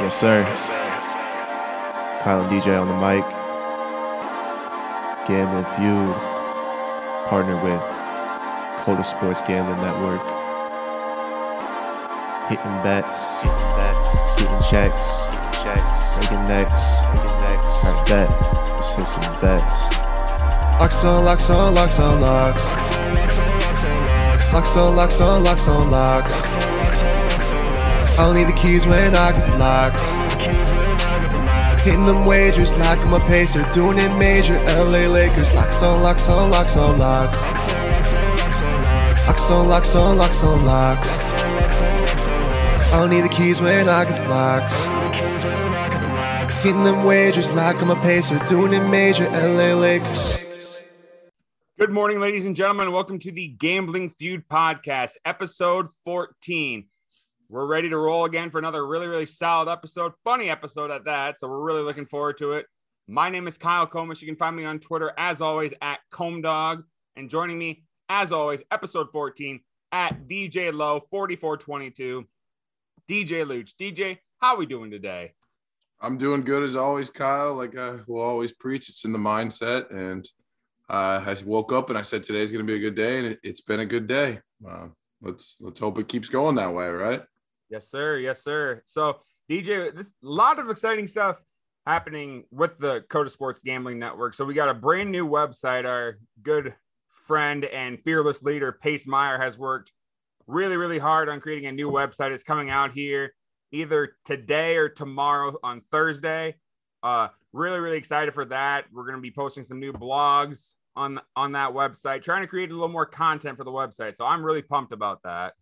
Yes, sir. Kyle and DJ on the mic. Gambling Feud. Partnered with Coda Sports Gambling Network. Hitting bets. Hitting bets. Hitting checks. Hitting checks. Making necks. Making necks. Alright, bet. Let's hit some bets. Locks on, locks on, locks on, locks. Locks on, locks on, locks on, locks. I don't need the keys when I get the locks. Hitting them wagers like I'm a pacer, doing it major. LA Lakers, locks on, locks on, locks on, locks. Locks on, locks on, locks on, locks. I don't need the keys when I get the locks. Hitting them wagers like I'm a pacer, doing it major. LA Lakers. Good morning, ladies and gentlemen. Welcome to the Gambling Feud podcast, episode 14. We're ready to roll again for another really, really solid episode, funny episode at that. So we're really looking forward to it. My name is Kyle Comas. You can find me on Twitter as always at Comdog. And joining me, as always, episode 14 at DJ Low 4422. DJ Luch. DJ, how are we doing today? I'm doing good as always, Kyle. Like I will always preach, it's in the mindset. And uh, I woke up and I said today's going to be a good day, and it, has been a good day. Uh, let's let's hope it keeps going that way, right? Yes, sir. Yes, sir. So, DJ, this a lot of exciting stuff happening with the Coda Sports Gambling Network. So, we got a brand new website. Our good friend and fearless leader, Pace Meyer, has worked really, really hard on creating a new website. It's coming out here either today or tomorrow on Thursday. Uh, really, really excited for that. We're going to be posting some new blogs on on that website, trying to create a little more content for the website. So I'm really pumped about that.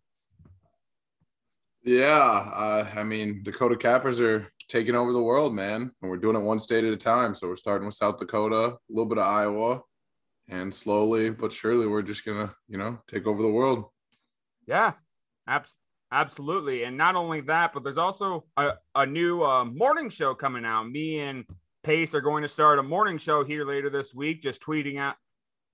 Yeah, uh, I mean, Dakota Cappers are taking over the world, man, and we're doing it one state at a time. So we're starting with South Dakota, a little bit of Iowa, and slowly but surely, we're just gonna, you know, take over the world. Yeah, abs- absolutely. And not only that, but there's also a, a new uh, morning show coming out. Me and Pace are going to start a morning show here later this week, just tweeting out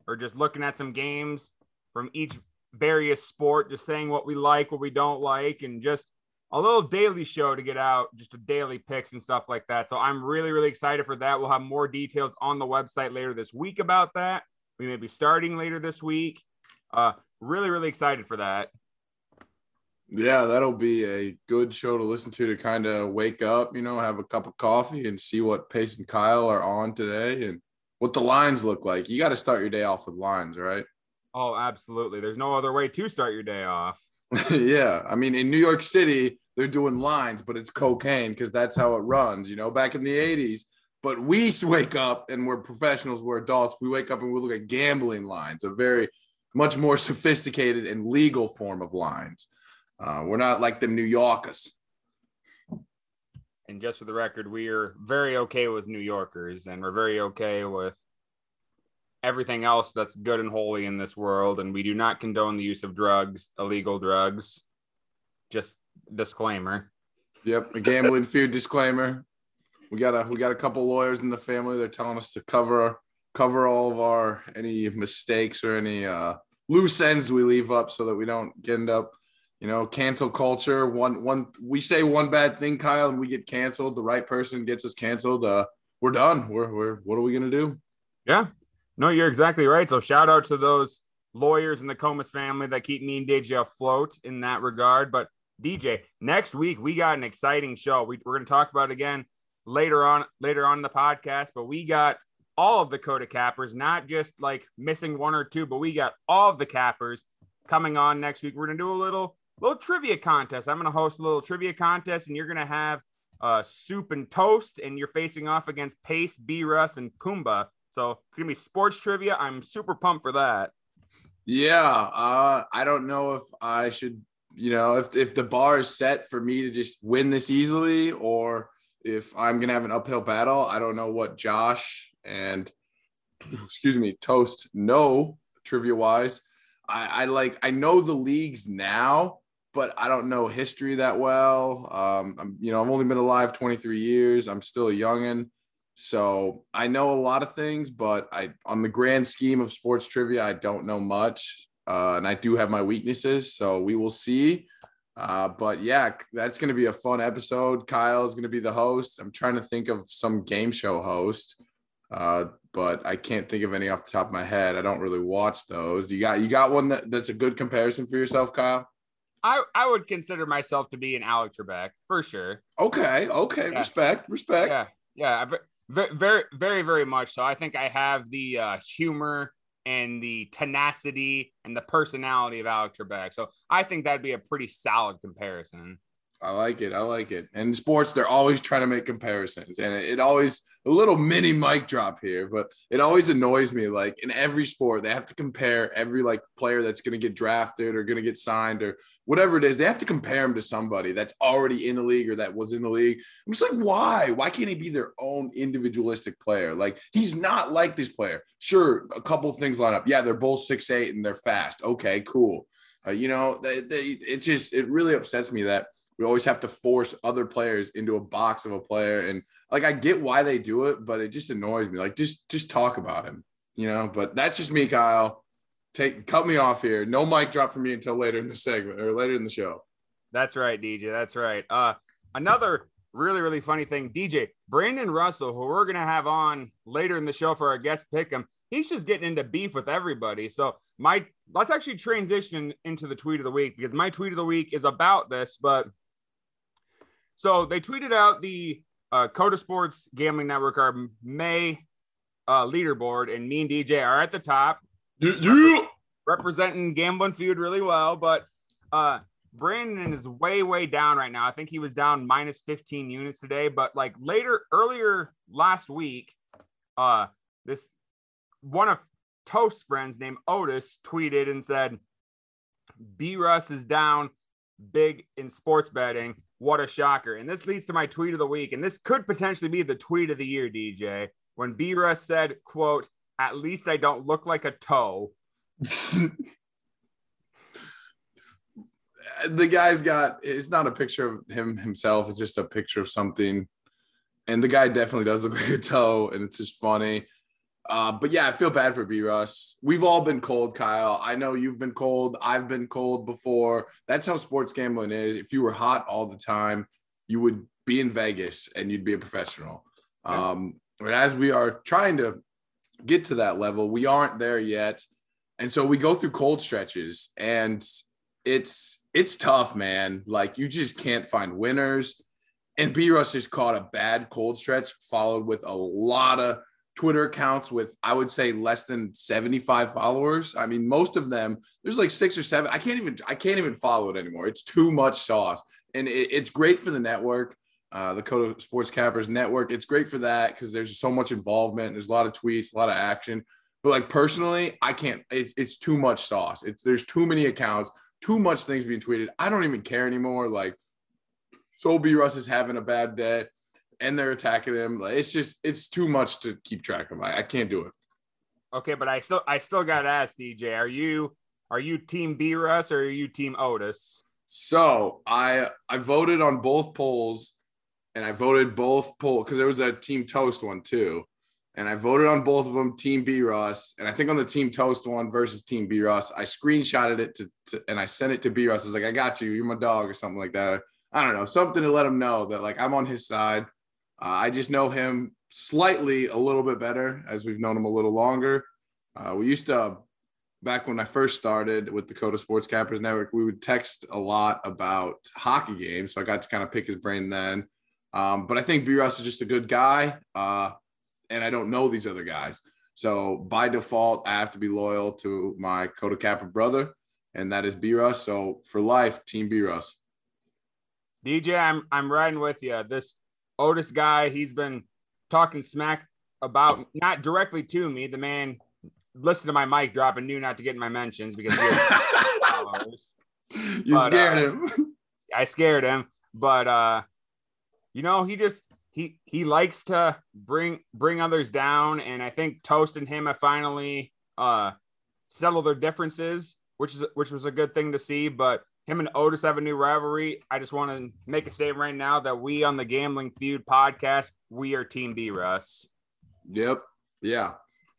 or just looking at some games from each various sport, just saying what we like, what we don't like, and just a little daily show to get out, just a daily picks and stuff like that. So I'm really, really excited for that. We'll have more details on the website later this week about that. We may be starting later this week. Uh, really, really excited for that. Yeah, that'll be a good show to listen to to kind of wake up, you know, have a cup of coffee and see what Pace and Kyle are on today and what the lines look like. You got to start your day off with lines, right? Oh, absolutely. There's no other way to start your day off. yeah. I mean, in New York City, they're doing lines, but it's cocaine because that's how it runs, you know, back in the 80s. But we wake up and we're professionals, we're adults. We wake up and we look at gambling lines, a very much more sophisticated and legal form of lines. Uh, we're not like them New Yorkers. And just for the record, we are very okay with New Yorkers and we're very okay with everything else that's good and holy in this world. And we do not condone the use of drugs, illegal drugs. Just disclaimer. Yep, a gambling feud disclaimer. We got a we got a couple lawyers in the family. They're telling us to cover cover all of our any mistakes or any uh, loose ends we leave up so that we don't end up you know, cancel culture. One one we say one bad thing, Kyle, and we get canceled. The right person gets us canceled. Uh, we're done. We're we're what are we gonna do? Yeah. No, you're exactly right. So shout out to those lawyers in the Comas family that keep me and DJ afloat in that regard. But DJ, next week we got an exciting show. We, we're going to talk about it again later on later on in the podcast. But we got all of the Coda cappers, not just like missing one or two, but we got all of the cappers coming on next week. We're going to do a little little trivia contest. I'm going to host a little trivia contest, and you're going to have uh, soup and toast, and you're facing off against Pace, B. Russ, and Pumbaa. So it's to be sports trivia. I'm super pumped for that. Yeah, uh, I don't know if I should, you know, if if the bar is set for me to just win this easily, or if I'm gonna have an uphill battle. I don't know what Josh and excuse me, Toast know trivia wise. I, I like I know the leagues now, but I don't know history that well. Um, I'm, you know, I've only been alive 23 years. I'm still a youngin, so I know a lot of things, but I, on the grand scheme of sports trivia, I don't know much, uh, and I do have my weaknesses. So we will see. Uh, but yeah, that's going to be a fun episode. Kyle is going to be the host. I'm trying to think of some game show host, uh, but I can't think of any off the top of my head. I don't really watch those. You got you got one that, that's a good comparison for yourself, Kyle? I, I would consider myself to be an Alex Trebek for sure. Okay, okay, Yeah. respect, respect. Yeah, yeah, very, very, very, very much so. I think I have the uh, humor and the tenacity and the personality of Alex Trebek. So I think that'd be a pretty solid comparison. I like it. I like it. And sports, they're always trying to make comparisons, and it, it always a little mini mic drop here, but it always annoys me. Like in every sport, they have to compare every like player that's going to get drafted or going to get signed or whatever it is. They have to compare him to somebody that's already in the league or that was in the league. I'm just like, why? Why can't he be their own individualistic player? Like he's not like this player. Sure, a couple things line up. Yeah, they're both six eight and they're fast. Okay, cool. Uh, you know, they, they, it just it really upsets me that we always have to force other players into a box of a player and like i get why they do it but it just annoys me like just just talk about him you know but that's just me kyle take cut me off here no mic drop for me until later in the segment or later in the show That's right, DJ. That's right. Uh, another really, really funny thing, DJ Brandon Russell, who we're gonna have on later in the show for our guest pick him. He's just getting into beef with everybody. So my let's actually transition into the tweet of the week because my tweet of the week is about this. But so they tweeted out the uh, Coda Sports Gambling Network, our May uh, leaderboard, and me and DJ are at the top representing Gambling Feud really well, but uh Brandon is way, way down right now. I think he was down minus 15 units today, but like later, earlier last week, uh, this one of Toast friends named Otis tweeted and said, B Russ is down big in sports betting. What a shocker. And this leads to my tweet of the week. And this could potentially be the tweet of the year, DJ. When B Russ said, quote, at least I don't look like a toe. the guy's got it's not a picture of him himself it's just a picture of something and the guy definitely does look like a toe and it's just funny uh, but yeah i feel bad for b russ we've all been cold kyle. I know you've been cold. I've been cold before. That's how sports gambling is. If you were hot all the time you would be in vegas and you'd be a professional. Um, but as we are trying to get to that level we aren't there yet. And so we go through cold stretches and it's it's tough, man. Like you just can't find winners. And B Russ just caught a bad cold stretch, followed with a lot of Twitter accounts with I would say less than 75 followers. I mean, most of them, there's like six or seven. I can't even I can't even follow it anymore. It's too much sauce. And it, it's great for the network, uh, the Coda Sports Cappers network. It's great for that because there's so much involvement. There's a lot of tweets, a lot of action. But like personally, I can't. It, it's too much sauce. It's there's too many accounts too much things being tweeted. I don't even care anymore. Like, so B Russ is having a bad day and they're attacking him. Like, it's just, it's too much to keep track of. I, I can't do it. Okay, but I still, I still got to ask DJ, are you, are you team B Russ or are you team Otis? So I, I voted on both polls and I voted both poll because there was a team toast one too. And I voted on both of them, Team B Russ. And I think on the Team Toast one versus Team B Russ, I screenshotted it to, to and I sent it to B Russ. I was like, I got you. You're my dog or something like that. I don't know, something to let him know that like I'm on his side. Uh, I just know him slightly a little bit better as we've known him a little longer. Uh, we used to, back when I first started with the Coda Sports Cappers Network, we would text a lot about hockey games. So I got to kind of pick his brain then. Um, but I think B Russ is just a good guy. Uh, and I don't know these other guys. So by default, I have to be loyal to my Coda Capper brother, and that is B Russ. So for life, Team B Russ. DJ, I'm I'm riding with you. This Otis guy, he's been talking smack about not directly to me. The man listened to my mic drop and knew not to get in my mentions because you But, scared uh, him. I scared him, but uh, you know, he just he he likes to bring bring others down, and I think Toast and him have finally uh settled their differences, which is which was a good thing to see. But him and Otis have a new rivalry. I just want to make a statement right now that we on the Gambling Feud podcast, we are Team B Russ. Yep. Yeah.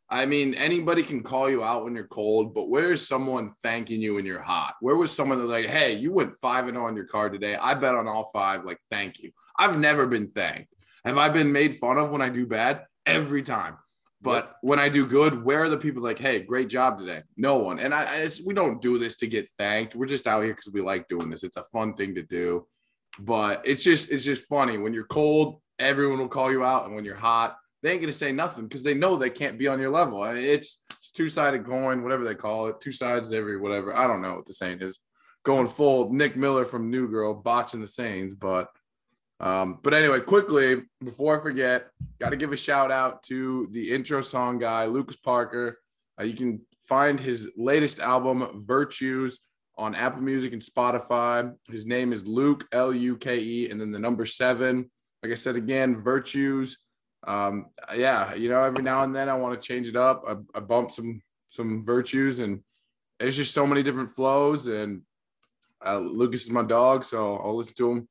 I mean, anybody can call you out when you're cold, but where's someone thanking you when you're hot? Where was someone that's like, hey, you went 5 and 0 on your card today. I bet on all five. Like, thank you. I've never been thanked. Have I been made fun of when I do bad? Every time. But yep. when I do good, where are the people like, hey, great job today? No one. And I, we don't do this to get thanked. We're just out here because we like doing this. It's a fun thing to do. But it's just, it's just funny. When you're cold, everyone will call you out. And when you're hot, they ain't gonna say nothing because they know they can't be on your level. I mean, it's, it's two sided coin, whatever they call it, two sides every whatever. I don't know what the saying is. Going full Nick Miller from New Girl, botching the sayings, but um, but anyway, quickly before I forget, got to give a shout out to the intro song guy, Lucas Parker. Uh, you can find his latest album, Virtues, on Apple Music and Spotify. His name is Luke L U K E, and then the number seven. Like I said again, Virtues um, yeah, you know, every now and then I want to change it up. I, I bump some some virtues, and there's just so many different flows. And uh, Lucas is my dog, so I'll listen to him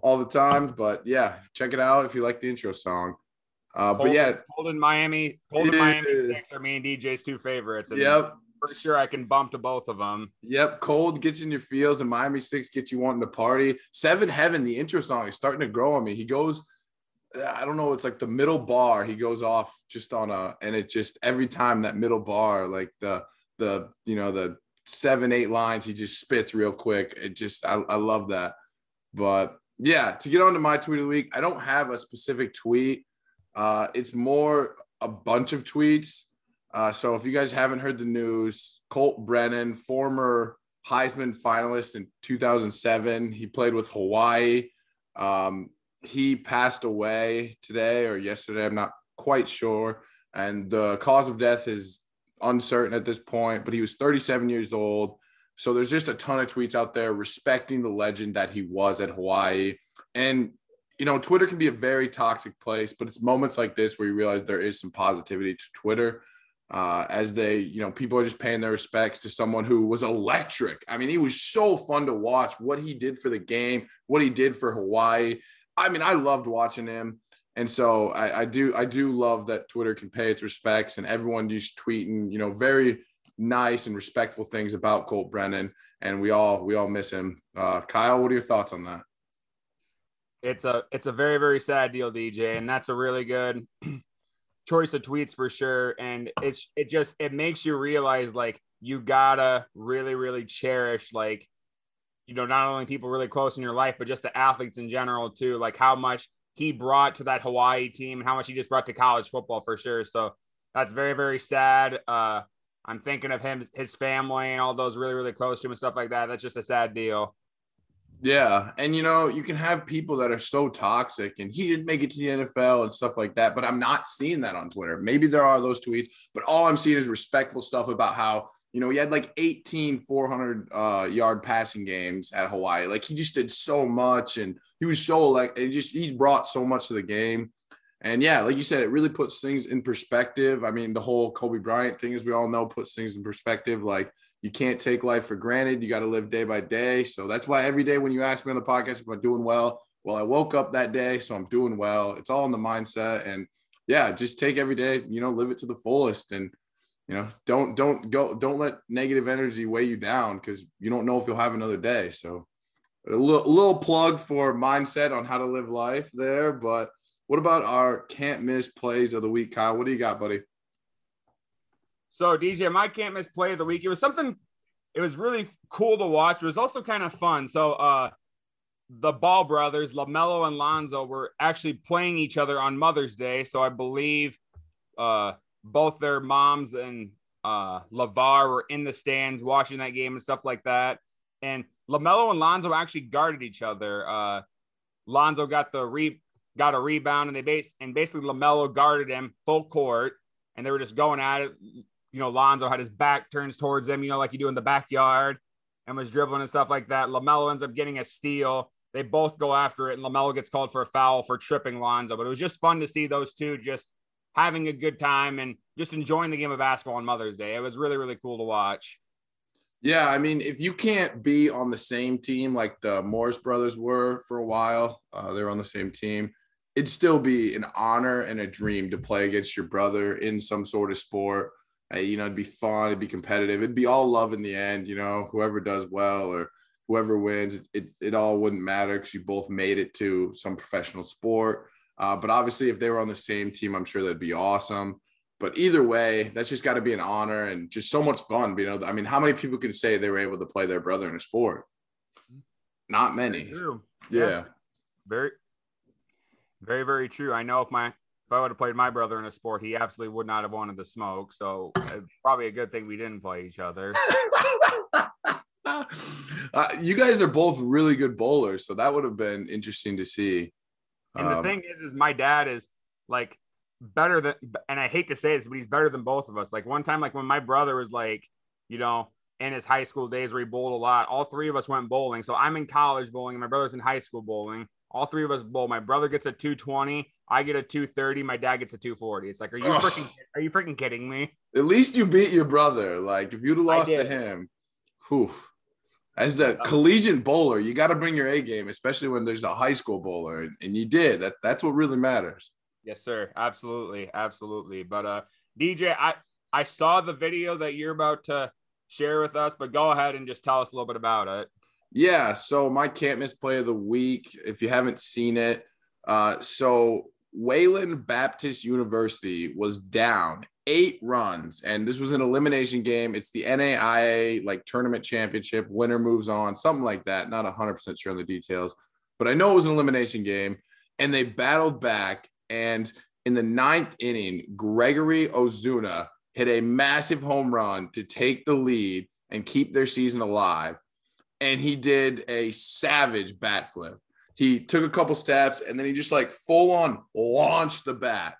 all the time. But yeah, check it out if you like the intro song. Uh, but yeah, Cold in Miami, Cold in Miami six are me and DJ's two favorites. And yep. For sure, I can bump to both of them. Yep, cold gets in your feels, and Miami Six gets you wanting to party. Seven Heaven, the intro song, is starting to grow on me. He goes I don't know, it's like the middle bar he goes off just on a and it just every time that middle bar, like the the you know, the seven, eight lines he just spits real quick. It just I, I love that. But yeah, to get on to my tweet of the week, I don't have a specific tweet. Uh it's more a bunch of tweets. Uh, so if you guys haven't heard the news, Colt Brennan, former Heisman finalist in 2007, he played with Hawaii. Um, he passed away today or yesterday. I'm not quite sure. And the cause of death is uncertain at this point, but he was 37 years old. So there's just a ton of tweets out there respecting the legend that he was at Hawaii. And, you know, Twitter can be a very toxic place, but it's moments like this where you realize there is some positivity to Twitter. Uh, as they, you know, people are just paying their respects to someone who was electric. I mean, he was so fun to watch what he did for the game, what he did for Hawaii. I mean, I loved watching him. And so I, I, do I do love that Twitter can pay its respects and everyone just tweeting, you know, very nice and respectful things about Colt Brennan. And we all we all miss him. Uh, Kyle, what are your thoughts on that? It's a it's a very very sad deal, DJ, and that's a really good choice of tweets for sure. And it's it just it makes you realize like you gotta really really cherish like you know, not only people really close in your life, but just the athletes in general too, like how much he brought to that Hawaii team and how much he just brought to college football for sure. So that's very, very sad. Uh, I'm thinking of him, his family, and all those really, really close to him and stuff like that. That's just a sad deal. Yeah. And, you know, you can have people that are so toxic and he didn't make it to the NFL and stuff like that. But I'm not seeing that on Twitter. Maybe there are those tweets, but all I'm seeing is respectful stuff about how you know, he had like 18 400 uh, yard passing games at Hawaii. Like he just did so much, and he was so like it just he brought so much to the game. And yeah, like you said, it really puts things in perspective. I mean, the whole Kobe Bryant thing, as we all know, puts things in perspective. Like you can't take life for granted. You got to live day by day. So that's why every day when you ask me on the podcast if I'm doing well, well, I woke up that day, so I'm doing well. It's all in the mindset, and yeah, just take every day. You know, live it to the fullest, and you know don't don't go don't let negative energy weigh you down because you don't know if you'll have another day so a little, a little plug for mindset on how to live life there but what about our can't miss plays of the week kyle what do you got buddy so dj my can't miss play of the week it was something it was really cool to watch it was also kind of fun so uh the Ball brothers, LaMelo and Lonzo, were actually playing each other on Mother's Day. So I believe uh, both their moms and uh, LaVar were in the stands watching that game and stuff like that. And LaMelo and Lonzo actually guarded each other. Uh, Lonzo got the re got a rebound and they base and basically LaMelo guarded him full court and they were just going at it. You know, Lonzo had his back turns towards him, you know, like you do in the backyard and was dribbling and stuff like that. LaMelo ends up getting a steal. They both go after it and LaMelo gets called for a foul for tripping Lonzo. But it was just fun to see those two just having a good time and just enjoying the game of basketball on Mother's Day. It was really, really cool to watch. Yeah, I mean, if you can't be on the same team like the Morris brothers were for a while, uh, they were on the same team. It'd still be an honor and a dream to play against your brother in some sort of sport. Uh, you know, it'd be fun, it'd be competitive, it'd be all love in the end. You know, whoever does well or whoever wins, it, it all wouldn't matter because you both made it to some professional sport. Uh, but obviously, if they were on the same team, I'm sure that'd be awesome. But either way, that's just got to be an honor and just so much fun. You know, I mean, how many people can say they were able to play their brother in a sport? Not many. Yeah. Yeah. Very, very, very true. I know if my if I would have played my brother in a sport, he absolutely would not have wanted to smoke. So uh, probably a good thing we didn't play each other. uh, you guys are both really good bowlers, so that would have been interesting to see. And the Um, thing is, is my dad is like better than, and I hate to say this, but he's better than both of us. Like one time, like when my brother was like, you know, in his high school days where he bowled a lot, all three of us went bowling. So I'm in college bowling, and my brother's in high school bowling. All three of us bowl. My brother gets a 220, I get a 230, my dad gets a 240. It's like, are you Ugh. freaking, are you freaking kidding me? At least you beat your brother. Like if you'd have lost to him, whew. As the collegiate bowler, you got to bring your A game, especially when there's a high school bowler, and, and you did. That that's what really matters. Yes, sir. Absolutely, absolutely. But uh, DJ, I I saw the video that you're about to share with us, but go ahead and just tell us a little bit about it. Yeah. So my can't miss play of the week. If you haven't seen it, uh, so Wayland Baptist University was down eight runs, and this was an elimination game. It's the NAIA like tournament championship. Winner moves on, something like that. Not hundred percent sure on the details, but I know it was an elimination game, and they battled back. And in the ninth inning, Gregory Ozuna hit a massive home run to take the lead and keep their season alive and he did a savage bat flip. He took a couple steps and then he just like full on launched the bat.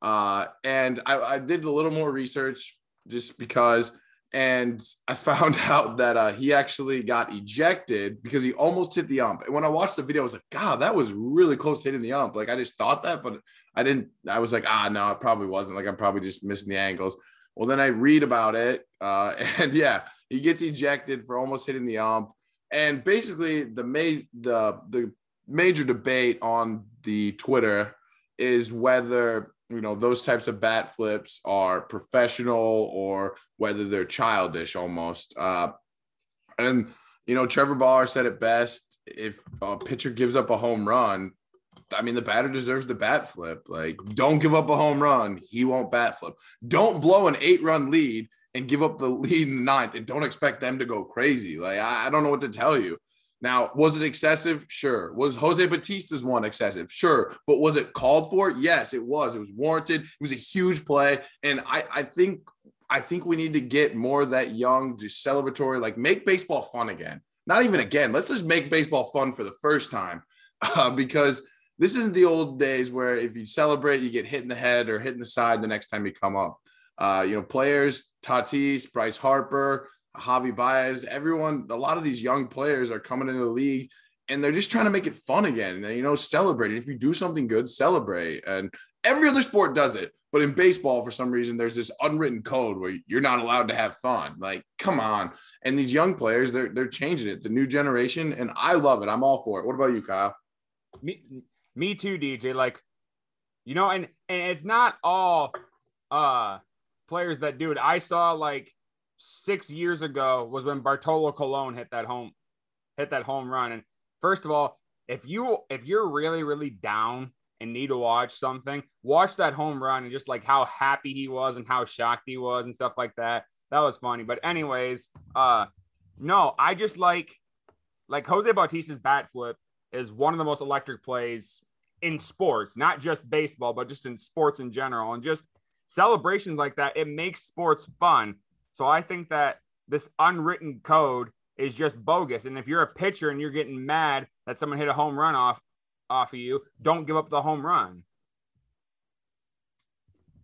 Uh, and I, I did a little more research just because, and I found out that uh, he actually got ejected because he almost hit the ump. And when I watched the video, I was like, God, that was really close to hitting the ump. Like I just thought that, but I didn't. I was like, ah, no, it probably wasn't. Like I'm probably just missing the angles. Well, then I read about it, uh, and yeah, he gets ejected for almost hitting the ump. And basically, the ma- the the major debate on the Twitter is whether you know those types of bat flips are professional or whether they're childish almost. Uh, and you know, Trevor Bauer said it best: if a pitcher gives up a home run, I mean, the batter deserves the bat flip. Like, don't give up a home run; he won't bat flip. Don't blow an eight-run lead and give up the lead in the ninth, and don't expect them to go crazy. Like, I, I don't know what to tell you. Now, was it excessive? Sure. Was Jose Bautista's one excessive? Sure. But was it called for? Yes, it was. It was warranted. It was a huge play. And I, I think I think we need to get more of that young, just celebratory, like make baseball fun again. Not even again. Let's just make baseball fun for the first time. Uh, because this isn't the old days where if you celebrate, you get hit in the head or hit in the side the next time you come up. Uh, you know, players, Tatis, Bryce Harper, Javi Baez, everyone, a lot of these young players are coming into the league and they're just trying to make it fun again. And, you know, celebrate. If you do something good, celebrate. And every other sport does it. But in baseball, for some reason, there's this unwritten code where you're not allowed to have fun. Like, come on. And these young players, they're they're changing it. The new generation, and I love it. I'm all for it. What about you, Kyle? Me, me too, DJ. Like, you know, and and it's not all uh players that do it. I saw like six years ago was when Bartolo Colon hit that home hit that home run. And first of all, if you if you're really really down and need to watch something, watch that home run and just like how happy he was and how shocked he was and stuff like that. That was funny. But anyways, uh no, I just like like Jose Bautista's bat flip is one of the most electric plays in sports, not just baseball, but just in sports in general. And just celebrations like that, it makes sports fun. So I think that this unwritten code is just bogus. And if you're a pitcher and you're getting mad that someone hit a home run off off of you, don't give up the home run.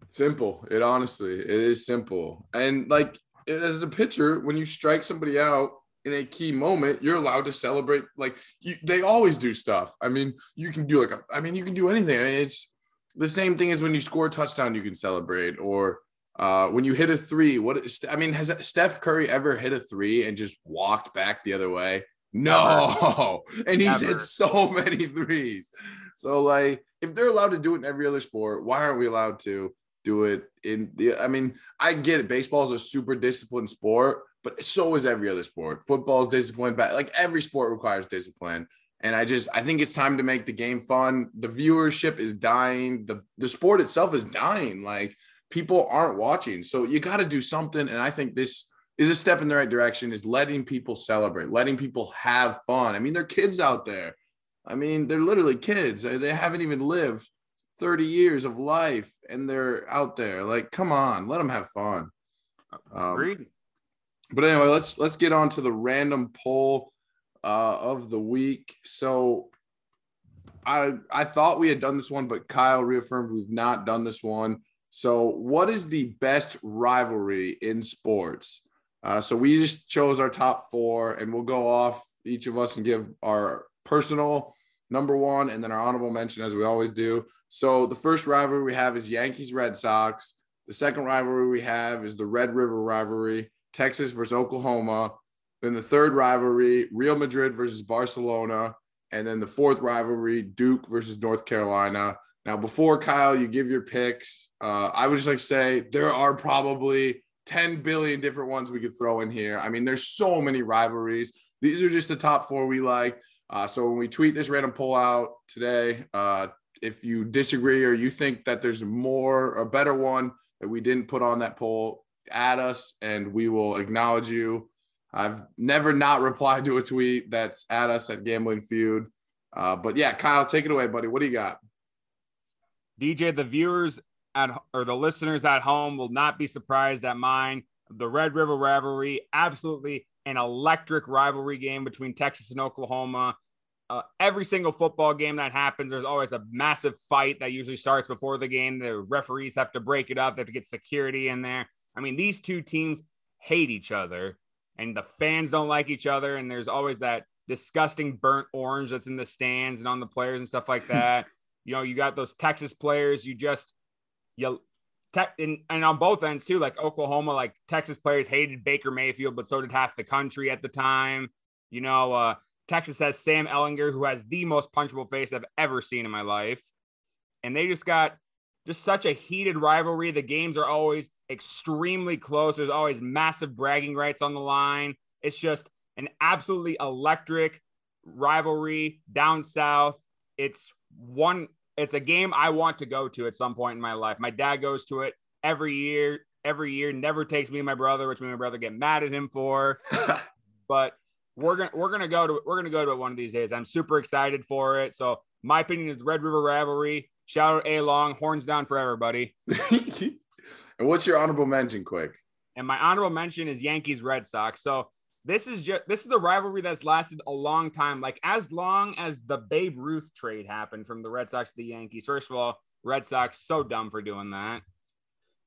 Simple. It honestly, it is simple. And like as a pitcher, when you strike somebody out in a key moment, you're allowed to celebrate. Like you, they always do stuff. I mean, you can do like a, I mean, you can do anything. I mean, it's the same thing as when you score a touchdown, you can celebrate, or uh, when you hit a three. What I mean, has Steph Curry ever hit a three and just walked back the other way? No, and he's Never. hit so many threes. So like, if they're allowed to do it in every other sport, why aren't we allowed to do it in the? I mean, I get it. Baseball is a super disciplined sport, but so is every other sport. Football is disciplined, but like every sport requires discipline. And I just I think it's time to make the game fun. The viewership is dying. The the sport itself is dying. Like people aren't watching. So you got to do something. And I think this is a step in the right direction is letting people celebrate, letting people have fun. I mean, they're kids out there. I mean, they're literally kids. They they haven't even lived 30 years of life and they're out there. Like, come on, let them have fun. Um, Agreed. but anyway, let's let's get on to the random poll uh, of the week. So I I thought we had done this one, but Kyle reaffirmed we've not done this one. So what is the best rivalry in sports? Uh, so we just chose our top four, and we'll go off each of us and give our personal number one, and then our honorable mention as we always do. So the first rivalry we have is Yankees Red Sox. The second rivalry we have is the Red River rivalry, Texas versus Oklahoma. Then the third rivalry, Real Madrid versus Barcelona. And then the fourth rivalry, Duke versus North Carolina. Now, before Kyle, you give your picks, uh, I would just like to say there are probably 10 billion different ones we could throw in here. I mean, there's so many rivalries. These are just the top four we like. Uh, so when we tweet this random poll out today, uh, if you disagree or you think that there's more, a better one that we didn't put on that poll, add us and we will acknowledge you. I've never not replied to a tweet that's at us at Gambling Feud. Uh, but yeah, Kyle, take it away, buddy. What do you got? DJ, the viewers at or the listeners at home will not be surprised at mine. The Red River rivalry, absolutely an electric rivalry game between Texas and Oklahoma. Uh, every single football game that happens, there's always a massive fight that usually starts before the game. The referees have to break it up, they have to get security in there. I mean, these two teams hate each other, and the fans don't like each other. And there's always that disgusting burnt orange that's in the stands and on the players and stuff like that. you know, you got those Texas players, you just, you, te- and, and on both ends too, like Oklahoma, like Texas players hated Baker Mayfield, but so did half the country at the time. You know, uh, Texas has Sam Ehlinger, who has the most punchable face I've ever seen in my life. And they just got just such a heated rivalry. The games are always extremely close. There's always massive bragging rights on the line. It's just an absolutely electric rivalry down south. It's one, it's a game I want to go to at some point in my life. My dad goes to it every year, every year, never takes me and my brother, which me and my brother get mad at him for. but we're gonna we're gonna go to we're gonna go to it one of these days. I'm super excited for it. So my opinion is Red River rivalry. Shout out A Long, horns down for everybody. and what's your honorable mention, quick? And my honorable mention is Yankees Red Sox. So this is just this is a rivalry that's lasted a long time, like as long as the Babe Ruth trade happened from the Red Sox to the Yankees. First of all, Red Sox so dumb for doing that,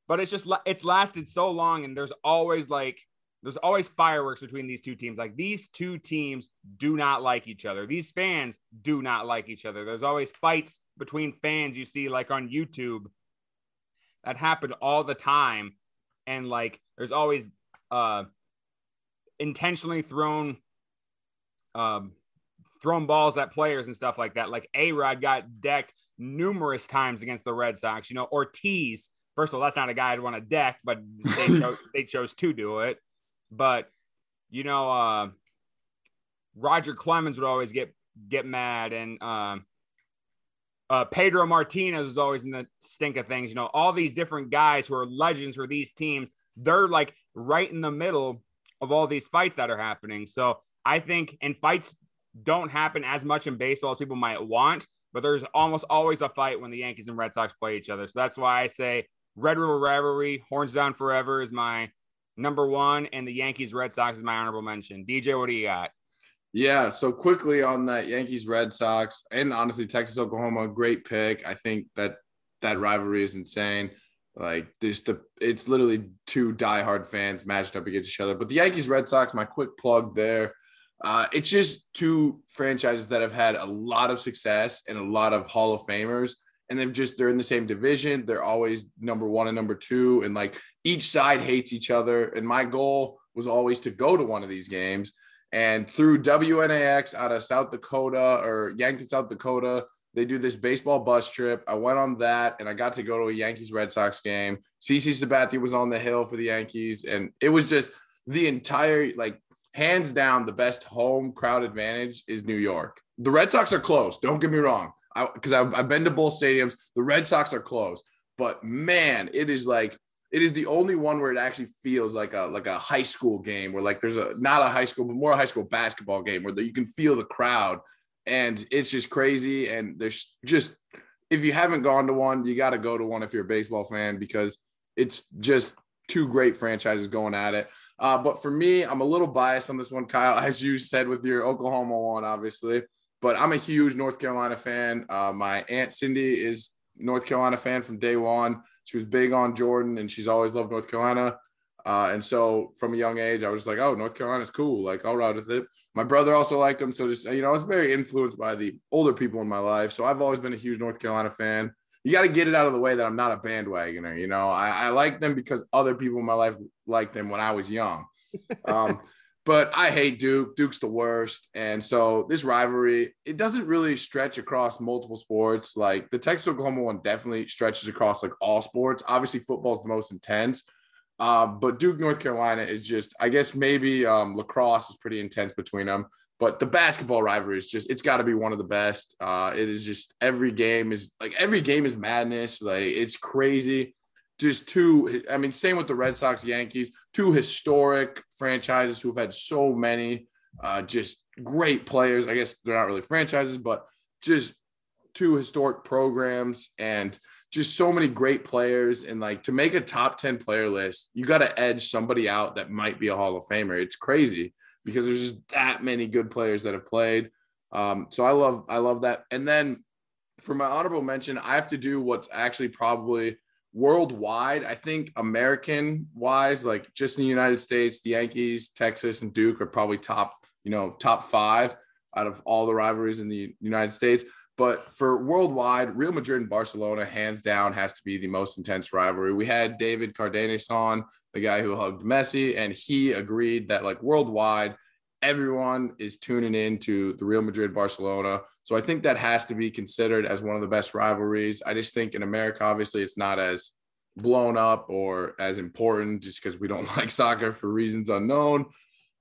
but it's just it's lasted so long, and there's always like there's always fireworks between these two teams. Like these two teams do not like each other. These fans do not like each other. There's always fights between fans you see like on YouTube that happen all the time. And like there's always uh intentionally thrown um thrown balls at players and stuff like that. Like A Rod got decked numerous times against the Red Sox. You know, Ortiz, first of all, that's not a guy I'd want to deck, but they chose they chose to do it. But you know, uh, Roger Clemens would always get get mad, and uh, uh, Pedro Martinez is always in the stink of things. You know, all these different guys who are legends for these teams, they're like right in the middle of all these fights that are happening. So I think, and fights don't happen as much in baseball as people might want, but there's almost always a fight when the Yankees and Red Sox play each other. So that's why I say Red River rivalry, horns down forever is my number one, and the Yankees Red Sox is my honorable mention. DJ, what do you got? Yeah, so quickly on that Yankees Red Sox and honestly Texas Oklahoma, great pick. I think that that rivalry is insane. Like there's the it's literally two diehard fans matched up against each other. But the Yankees Red Sox, my quick plug there. Uh, it's just two franchises that have had a lot of success and a lot of Hall of Famers and they've just they're in the same division. They're always number one and number two, and like each side hates each other. And my goal was always to go to one of these games. And through WNAX out of South Dakota or Yankton, South Dakota, they do this baseball bus trip. I went on that and I got to go to a Yankees Red Sox game. CC Sabathia was on the hill for the Yankees. And it was just the entire, like, hands down, the best home crowd advantage is New York. The Red Sox are close. Don't get me wrong. Because I've, I've been to both stadiums. The Red Sox are close. But man, it is like it is the only one where it actually feels like a like a high school game where like there's a not a high school but more a high school basketball game where the, you can feel the crowd and it's just crazy and there's just if you haven't gone to one you got to go to one if you're a baseball fan because it's just two great franchises going at it uh, but for me i'm a little biased on this one kyle as you said with your oklahoma one obviously but i'm a huge north carolina fan uh, my aunt cindy is north carolina fan from day one she was big on Jordan and she's always loved North Carolina. Uh, and so from a young age, I was like, oh, North Carolina's cool. Like, I'll ride with it. My brother also liked them. So just, you know, I was very influenced by the older people in my life. So I've always been a huge North Carolina fan. You got to get it out of the way that I'm not a bandwagoner. You know, I, I like them because other people in my life liked them when I was young. Um, but I hate Duke. Duke's the worst. And so this rivalry, it doesn't really stretch across multiple sports. Like the Texas Oklahoma one definitely stretches across like all sports. Obviously, football is the most intense. Uh, but Duke, North Carolina is just, I guess maybe um, lacrosse is pretty intense between them. But the basketball rivalry is just, it's got to be one of the best. Uh, it is just every game is like every game is madness. Like it's crazy just two. I mean, same with the Red Sox, Yankees, two historic franchises who've had so many, uh, just great players. I guess they're not really franchises, but just two historic programs and just so many great players. And like to make a top 10 player list, you got to edge somebody out that might be a Hall of Famer. It's crazy because there's just that many good players that have played. Um, so I love, I love that. And then for my honorable mention, I have to do what's actually probably worldwide, I think American wise, like just in the United States, the Yankees, Texas, and Duke are probably top, you know, top five out of all the rivalries in the United States. But for worldwide, Real Madrid and Barcelona, hands down, has to be the most intense rivalry. We had David Cardenas on, the guy who hugged Messi, and he agreed that like worldwide, everyone is tuning in to the Real Madrid Barcelona. So I think that has to be considered as one of the best rivalries. I just think in America, obviously, it's not as blown up or as important just because we don't like soccer for reasons unknown.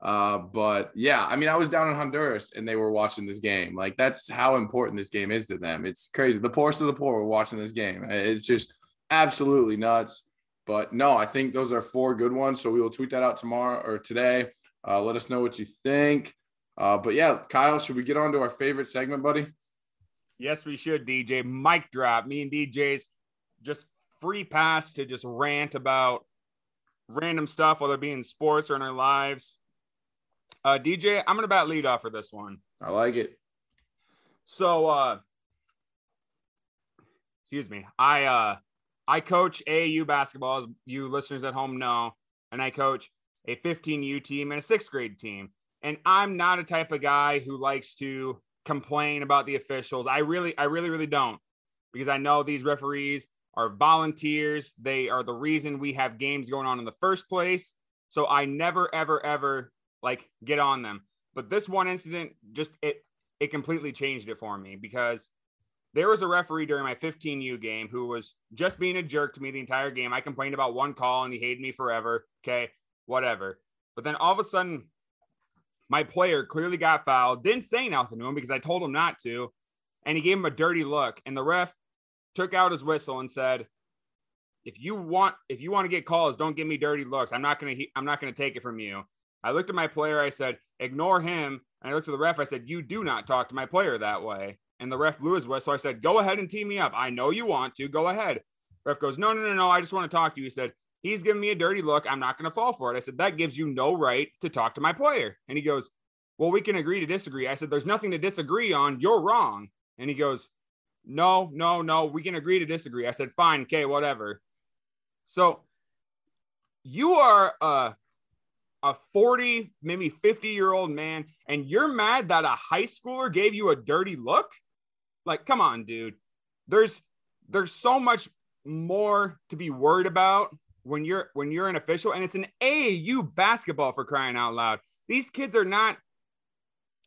Uh, but yeah, I mean, I was down in Honduras and they were watching this game. Like that's how important this game is to them. It's crazy. The poorest of the poor were watching this game. It's just absolutely nuts. But no, I think those are four good ones. So we will tweet that out tomorrow or today. Uh, let us know what you think. Uh, but yeah, Kyle, should we get on to our favorite segment, buddy? Yes, we should, DJ. Mic drop. Me and DJ's just free pass to just rant about random stuff, whether it be in sports or in our lives. Uh, DJ, I'm gonna bat lead off for this one. I like it. So, uh, excuse me. I uh, I coach AAU basketball, as you listeners at home know, and I coach a 15U team and a sixth grade team. And I'm not a type of guy who likes to complain about the officials. I really, I really, really don't, because I know these referees are volunteers. They are the reason we have games going on in the first place. So I never, ever, ever like get on them. But this one incident just it it completely changed it for me because there was a referee during my 15U game who was just being a jerk to me the entire game. I complained about one call and he hated me forever. Okay, whatever. But then all of a sudden, my player clearly got fouled, didn't say nothing to him because I told him not to. And he gave him a dirty look. And the ref took out his whistle and said, if you want if you want to get calls, don't give me dirty looks. I'm not gonna I'm not gonna take it from you. I looked at my player, I said, ignore him. And I looked at the ref, I said, You do not talk to my player that way. And the ref blew his whistle. I said, Go ahead and tee me up. I know you want to. Go ahead. Ref goes, No, no, no, no. I just want to talk to you. He said, He's giving me a dirty look. I'm not going to fall for it. I said, That gives you no right to talk to my player. And he goes, Well, we can agree to disagree. I said, There's nothing to disagree on. You're wrong. And he goes, No, no, no. We can agree to disagree. I said, Fine. Okay, whatever. So you are a, a 40, maybe 50 year old man, and you're mad that a high schooler gave you a dirty look? Like, come on, dude. There's there's so much more to be worried about when you're when you're an official and it's an AAU basketball for crying out loud. These kids are not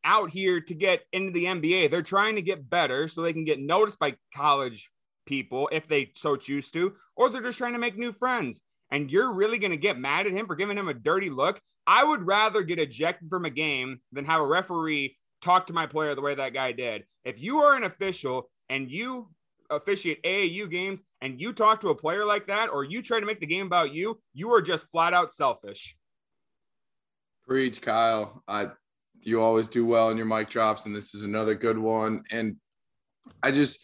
out here to get into the NBA. They're trying to get better so they can get noticed by college people if they so choose to, or they're just trying to make new friends. And you're really going to get mad at him for giving him a dirty look. I would rather get ejected from a game than have a referee talk to my player the way that guy did. If you are an official and you officiate AAU games and you talk to a player like that, or you try to make the game about you, you are just flat out selfish. Preach, Kyle. I you always do well in your mic drops, and this is another good one. And I just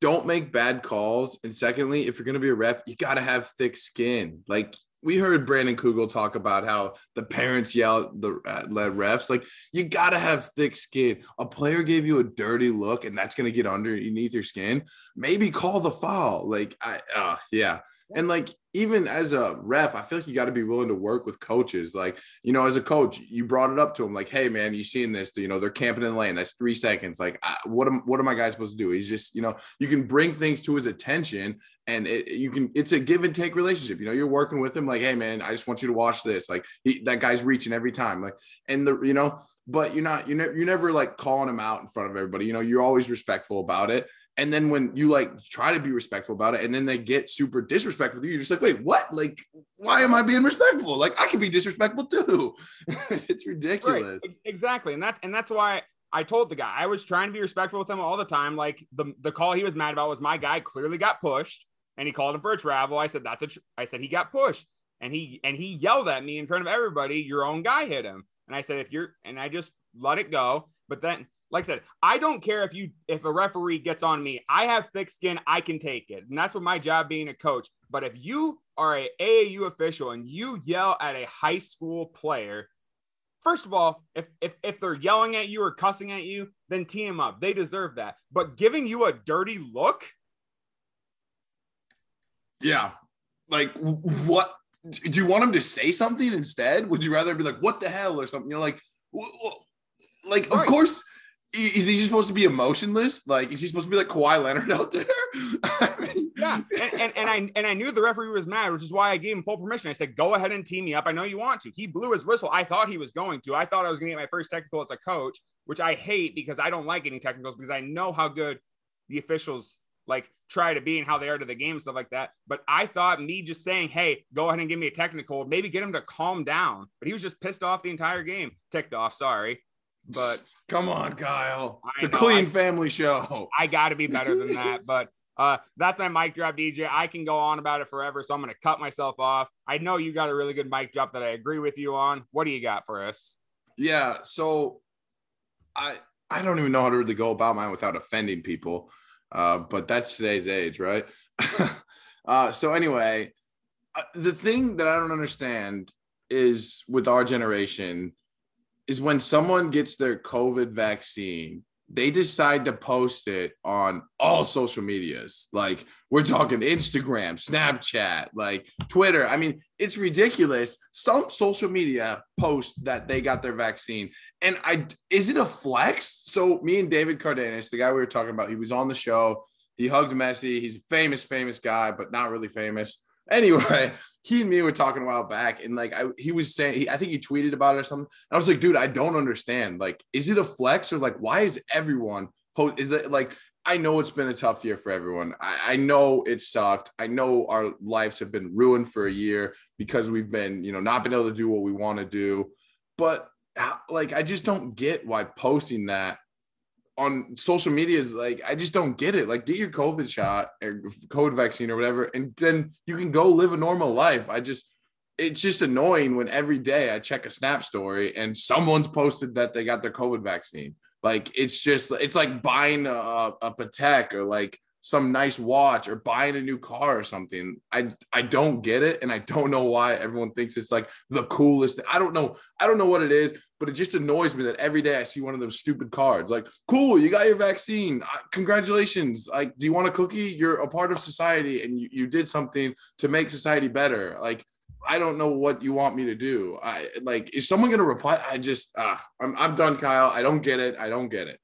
don't make bad calls. And secondly, if you're gonna be a ref, you gotta have thick skin. Like we heard Brandon Kugel talk about how the parents yell at the at refs. Like you gotta have thick skin. A player gave you a dirty look, and that's gonna get underneath your skin. Maybe call the foul. Like I, uh, yeah. And like even as a ref, I feel like you got to be willing to work with coaches. Like, you know, as a coach, you brought it up to him, like, "Hey, man, you seeing this? You know, they're camping in the lane. That's three seconds. Like, I, what am what are my guys supposed to do? He's just, you know, you can bring things to his attention, and it, you can. It's a give and take relationship. You know, you're working with him, like, "Hey, man, I just want you to watch this." Like, he, that guy's reaching every time. Like, and the, you know, but you're not, you're, ne- you're never like calling him out in front of everybody. You know, you're always respectful about it. And then when you like try to be respectful about it, and then they get super disrespectful to you, you're just like, wait, what? Like, why am I being respectful? Like, I can be disrespectful too. it's ridiculous. Right. Exactly. And that's and that's why I told the guy I was trying to be respectful with him all the time. Like the, the call he was mad about was my guy clearly got pushed and he called him for a travel. I said, that's a tr-. I said he got pushed. And he and he yelled at me in front of everybody, your own guy hit him. And I said, if you're and I just let it go. But then like I said, I don't care if you if a referee gets on me. I have thick skin. I can take it, and that's what my job being a coach. But if you are a AAU official and you yell at a high school player, first of all, if if if they're yelling at you or cussing at you, then tee them up. They deserve that. But giving you a dirty look, yeah, like what? Do you want them to say something instead? Would you rather be like, "What the hell" or something? You're like, like, right. of course is he supposed to be emotionless? Like, is he supposed to be like Kawhi Leonard out there? mean, yeah, and, and, and I and I knew the referee was mad, which is why I gave him full permission. I said, "Go ahead and team me up. I know you want to." He blew his whistle. I thought he was going to. I thought I was going to get my first technical as a coach, which I hate because I don't like getting technicals because I know how good the officials like try to be and how they are to the game and stuff like that. But I thought me just saying, "Hey, go ahead and give me a technical," maybe get him to calm down. But he was just pissed off the entire game, ticked off. Sorry. But come on, Kyle. It's a clean I, family show. I got to be better than that. But uh, that's my mic drop, DJ. I can go on about it forever, so I'm going to cut myself off. I know you got a really good mic drop that I agree with you on. What do you got for us? Yeah, so I I don't even know how to really go about mine without offending people, uh, but that's today's age, right? uh, so anyway, uh, the thing that I don't understand is with our generation is when someone gets their COVID vaccine, they decide to post it on all social medias. Like we're talking Instagram, Snapchat, like Twitter. I mean, it's ridiculous. Some social media post that they got their vaccine. And I is it a flex? So me and David Cardenas, the guy we were talking about, he was on the show. He hugged Messi. He's a famous, famous guy, but not really famous. Anyway, he and me were talking a while back, and like I, he was saying, he, I think he tweeted about it or something. I was like, dude, I don't understand. Like, is it a flex or like, why is everyone post? Is it like, I know it's been a tough year for everyone. I, I know it sucked. I know our lives have been ruined for a year because we've been, you know, not been able to do what we want to do. But like, I just don't get why posting that on social media is like I just don't get it. Like get your COVID shot or COVID vaccine or whatever, and then you can go live a normal life. I just it's just annoying when every day I check a snap story and someone's posted that they got their COVID vaccine. Like it's just it's like buying a, a Patek or like some nice watch or buying a new car or something. I I don't get it and I don't know why everyone thinks it's like the coolest. I don't know. I don't know what it is, but it just annoys me that every day I see one of those stupid cards like, "Cool, you got your vaccine. Congratulations. Like, do you want a cookie? You're a part of society and you, you did something to make society better." Like I don't know what you want me to do. I like is someone going to reply? I just ah, I'm I'm done, Kyle. I don't get it. I don't get it.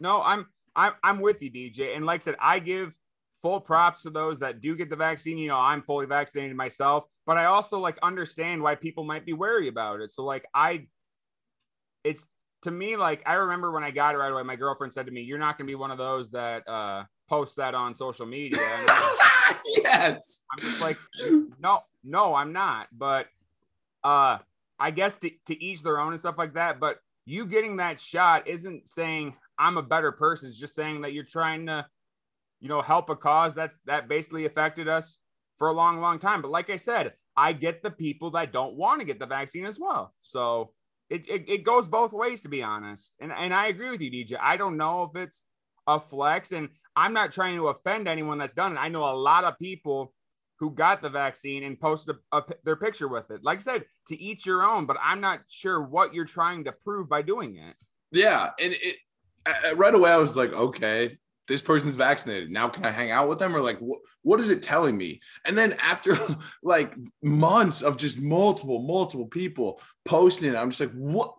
No, I'm I'm I'm with you, DJ. And like I said, I give full props to those that do get the vaccine. You know, I'm fully vaccinated myself, but I also like understand why people might be wary about it. So like I it's to me, like I remember when I got it right away, my girlfriend said to me, "You're not going to be one of those that uh, post that on social media." yes. I'm just like, no, no, I'm not. But uh, I guess to, to each their own and stuff like that. But you getting that shot isn't saying I'm a better person. It's just saying that you're trying to, you know, help a cause that's that basically affected us for a long, long time. But like I said, I get the people that don't want to get the vaccine as well. So it, it, it goes both ways, to be honest. And, and I agree with you, DJ. I don't know if it's a flex, and I'm not trying to offend anyone that's done it. I know a lot of people who got the vaccine and posted a, a, their picture with it. Like I said, to each your own, but I'm not sure what you're trying to prove by doing it. Yeah, and it, right away I was like, okay, this person's vaccinated. Now can I hang out with them or like what what is it telling me? And then after like months of just multiple multiple people posting, I'm just like what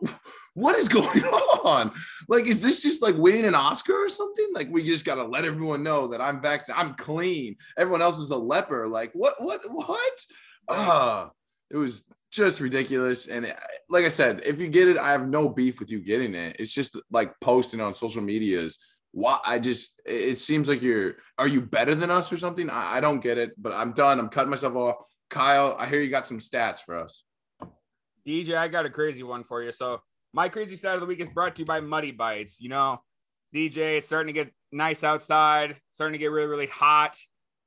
what is going on? Like is this just like winning an Oscar or something? Like we just got to let everyone know that I'm vaccinated. I'm clean. Everyone else is a leper. Like what what what? Ah, uh, it was just ridiculous. And uh, like I said, if you get it, I have no beef with you getting it. It's just like posting on social medias why I just it seems like you're are you better than us or something? I, I don't get it, but I'm done. I'm cutting myself off. Kyle, I hear you got some stats for us. DJ, I got a crazy one for you. So my crazy stat of the week is brought to you by Muddy Bites. You know, DJ, it's starting to get nice outside, starting to get really, really hot.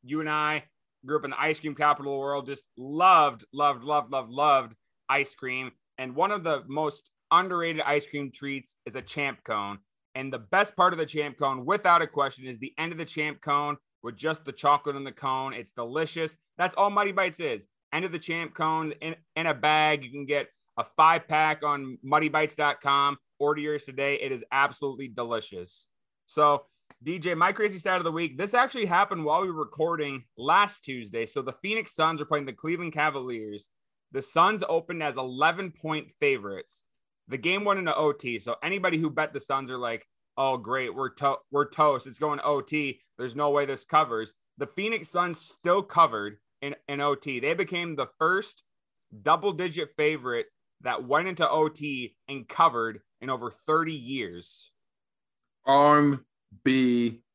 You and I grew up in the ice cream capital of the world, just loved, loved, loved, loved, loved ice cream. And one of the most underrated ice cream treats is a champ cone. And the best part of the champ cone, without a question, is the end of the champ cone with just the chocolate in the cone. It's delicious. That's all Muddy Bites is. End of the champ cone in, in a bag. You can get a five pack on muddybites.com. Order yours today. It is absolutely delicious. So, DJ, my crazy stat of the week. This actually happened while we were recording last Tuesday. So, the Phoenix Suns are playing the Cleveland Cavaliers. The Suns opened as 11 point favorites. The game went into OT. So anybody who bet the Suns are like, oh great, we're to- we're toast. It's going OT. There's no way this covers. The Phoenix Suns still covered in, in OT. They became the first double digit favorite that went into OT and covered in over 30 years.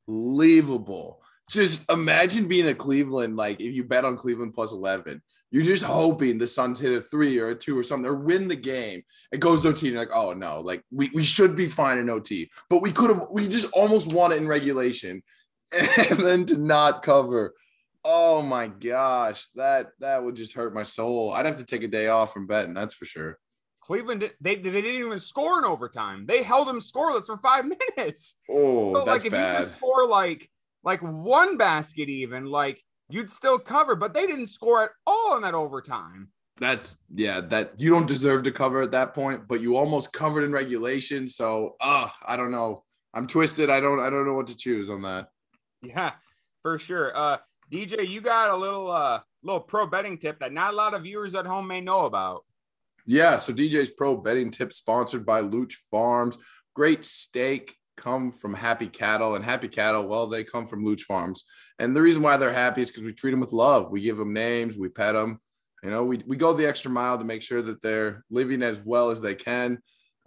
Unbelievable. Just imagine being a Cleveland, like if you bet on Cleveland plus 11, you're just hoping the Suns hit a three or a two or something or win the game. It goes OT and you're like, oh no, like we, we should be fine in OT. But we could have we just almost won it in regulation. And then to not cover. Oh my gosh, that that would just hurt my soul. I'd have to take a day off from betting, that's for sure. Cleveland they, they didn't even score in overtime. They held them scoreless for five minutes. Oh, so, that's like if bad. you just score like like one basket even, like you'd still cover, but they didn't score at all in that overtime. That's yeah, that you don't deserve to cover at that point, but you almost covered in regulation. So uh I don't know. I'm twisted. I don't I don't know what to choose on that. Yeah, for sure. Uh DJ, you got a little uh little pro betting tip that not a lot of viewers at home may know about. Yeah, so DJ's pro betting tip sponsored by Luch Farms. Great steak come from happy cattle and happy cattle well they come from luch farms. And the reason why they're happy is because we treat them with love. We give them names we pet them you know we, we go the extra mile to make sure that they're living as well as they can.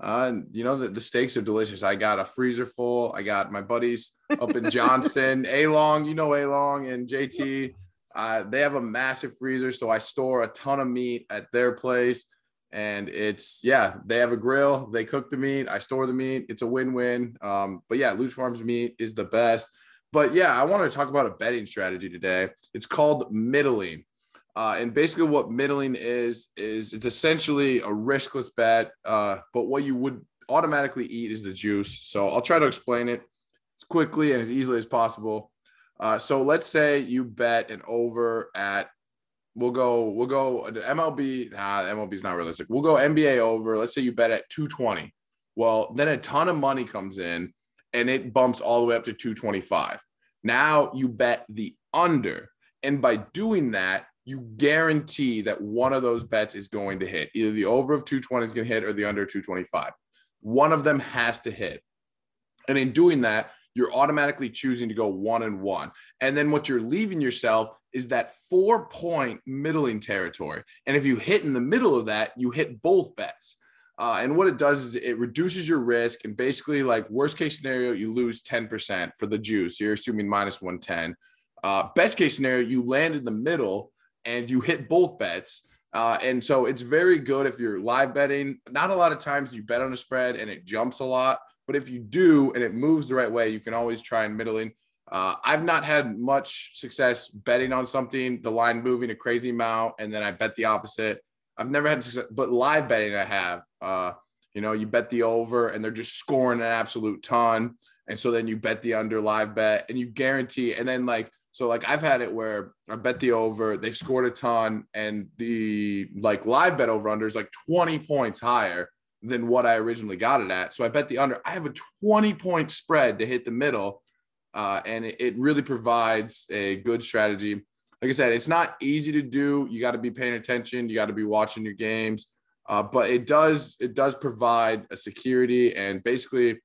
Uh, and you know the, the steaks are delicious. I got a freezer full. I got my buddies up in johnston a long you know a long and jt uh, they have a massive freezer so i store a ton of meat at their place and it's yeah they have a grill they cook the meat i store the meat it's a win-win. Um, but yeah luch farms meat is the best. But yeah i want to talk about a betting strategy today. It's called middling. Uh, and basically what middling is is it's essentially a riskless bet uh, but what you would automatically eat is the juice. So i'll try to explain it as quickly and as easily as possible. Uh, so let's say you bet an over at we'll go we'll go the MLB. Nah, MLB's not realistic. We'll go NBA over. Let's say you bet at 220. Well, then a ton of money comes in and it bumps all the way up to 225. Now you bet the under. And by doing that, you guarantee that one of those bets is going to hit. Either the over of 220 is going to hit or the under 225. One of them has to hit. And in doing that, you're automatically choosing to go one and one. And then what you're leaving yourself is that four point middling territory. And if you hit in the middle of that, you hit both bets. Uh, and what it does is it reduces your risk. And basically, like worst case scenario, you lose 10% for the juice. You're assuming minus 110. Uh, best case scenario, you land in the middle and you hit both bets. Uh, and so it's very good if you're live betting. Not a lot of times you bet on a spread and it jumps a lot, but if you do and it moves the right way, you can always try and middling. Uh, I've not had much success betting on something, the line moving a crazy amount, and then I bet the opposite. I've never had success, but live betting I have. Uh, you know, you bet the over and they're just scoring an absolute ton. And so then you bet the under live bet and you guarantee. And then like so like I've had it where I bet the over, they've scored a ton, and the like live bet over under is like 20 points higher than what I originally got it at. So I bet the under. I have a 20 point spread to hit the middle. Uh, and it, it really provides a good strategy. Like I said, it's not easy to do. You got to be paying attention. You got to be watching your games. Uh, but it does it does provide a security and basically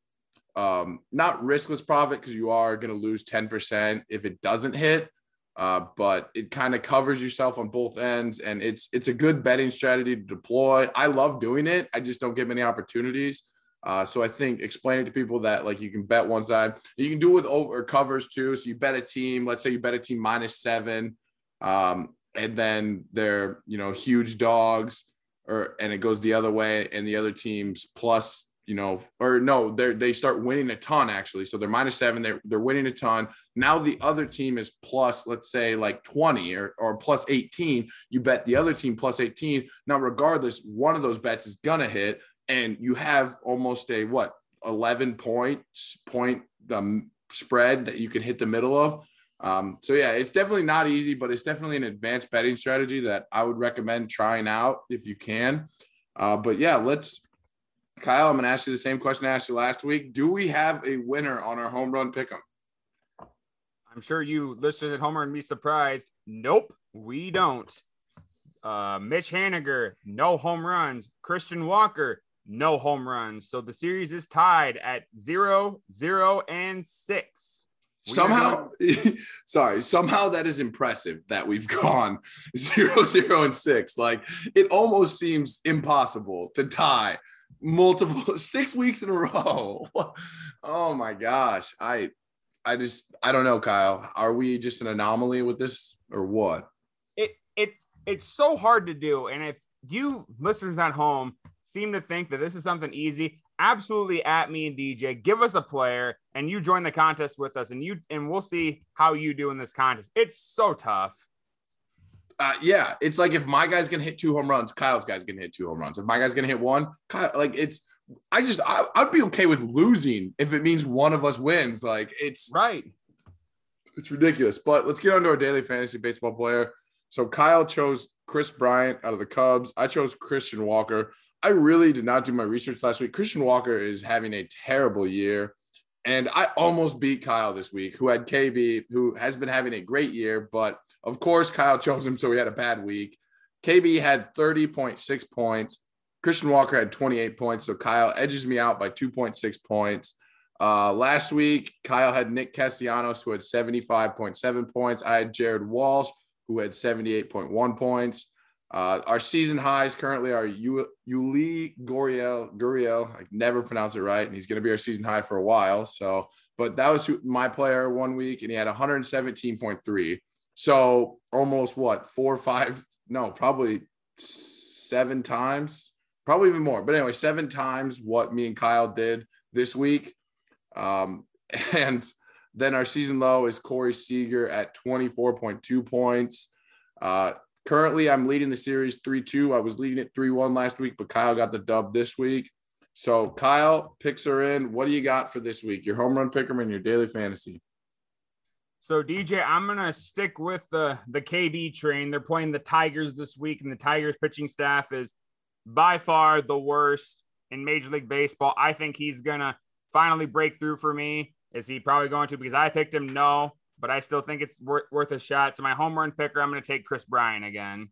um, not riskless profit because you are going to lose 10% if it doesn't hit. Uh, but it kind of covers yourself on both ends, and it's it's a good betting strategy to deploy. I love doing it. I just don't get many opportunities. Uh, so I think explaining to people that like you can bet one side, you can do it with over covers too. So you bet a team. Let's say you bet a team minus seven, um, and then they're you know huge dogs, or and it goes the other way, and the other team's plus you know, or no, they they start winning a ton actually. So they're minus seven, they're they're winning a ton. Now the other team is plus, let's say like 20 or, or plus 18. You bet the other team plus 18. Now, regardless, one of those bets is gonna hit, and you have almost a what 11 points point um, spread that you can hit the middle of. Um, so yeah, it's definitely not easy, but it's definitely an advanced betting strategy that I would recommend trying out if you can. Uh, but yeah, let's Kyle, I'm to ask you the same question I asked you last week. Do we have a winner on our home run pick 'em? I'm sure you listeners at home are going to be surprised. Nope, we don't. Uh, Mitch Haniger, no home runs. Christian Walker, no home runs. So the series is tied at zero, zero, and six. We somehow, sorry, somehow that is impressive that we've gone zero, zero, and six. Like it almost seems impossible to tie multiple six weeks in a row. oh my gosh. I I just I don't know, Kyle. Are we just an anomaly with this or what? It it's it's so hard to do. And if you listeners at home seem to think that this is something easy, absolutely at me and DJ, give us a player and you join the contest with us and you and we'll see how you do in this contest. It's so tough. Uh, yeah, it's like if my guy's gonna hit two home runs, Kyle's guy's gonna hit two home runs. If my guy's gonna hit one, Kyle, like it's. I just I, I'd be okay with losing if it means one of us wins. Like it's right. It's ridiculous. But let's get on to our daily fantasy baseball player. So Kyle chose Kris Bryant out of the Cubs. I chose Christian Walker. I really did not do my research last week. Christian Walker is having a terrible year. And I almost beat Kyle this week, who had KB, who has been having a great year. But of course, Kyle chose him, so he had a bad week. KB had 30.6 points. Christian Walker had 28 points. So Kyle edges me out by 2.6 points. Uh, last week, Kyle had Nick Castellanos, who had 75.7 points. I had Jared Walsh, who had 78.1 points. Uh, our season highs currently are Yuli Gurriel. Gurriel, I never pronounce it right, and he's going to be our season high for a while. So, but that was my player one week, and he had 117.3. So almost what four or five? No, probably seven times, probably even more. But anyway, seven times what me and Kyle did this week. Um, and then our season low is Corey Seager at 24.2 points. Uh, Currently, I'm leading the series 3 2. I was leading it 3 1 last week, but Kyle got the dub this week. So, Kyle, picks are in. What do you got for this week? Your home run picker and your daily fantasy. So, DJ, I'm gonna stick with the the KB train. They're playing the Tigers this week, and the Tigers pitching staff is by far the worst in Major League Baseball. I think he's gonna finally break through for me. Is he probably going to? Because I picked him. No, but I still think it's worth, worth a shot. So my home run picker, I'm going to take Kris Bryant again.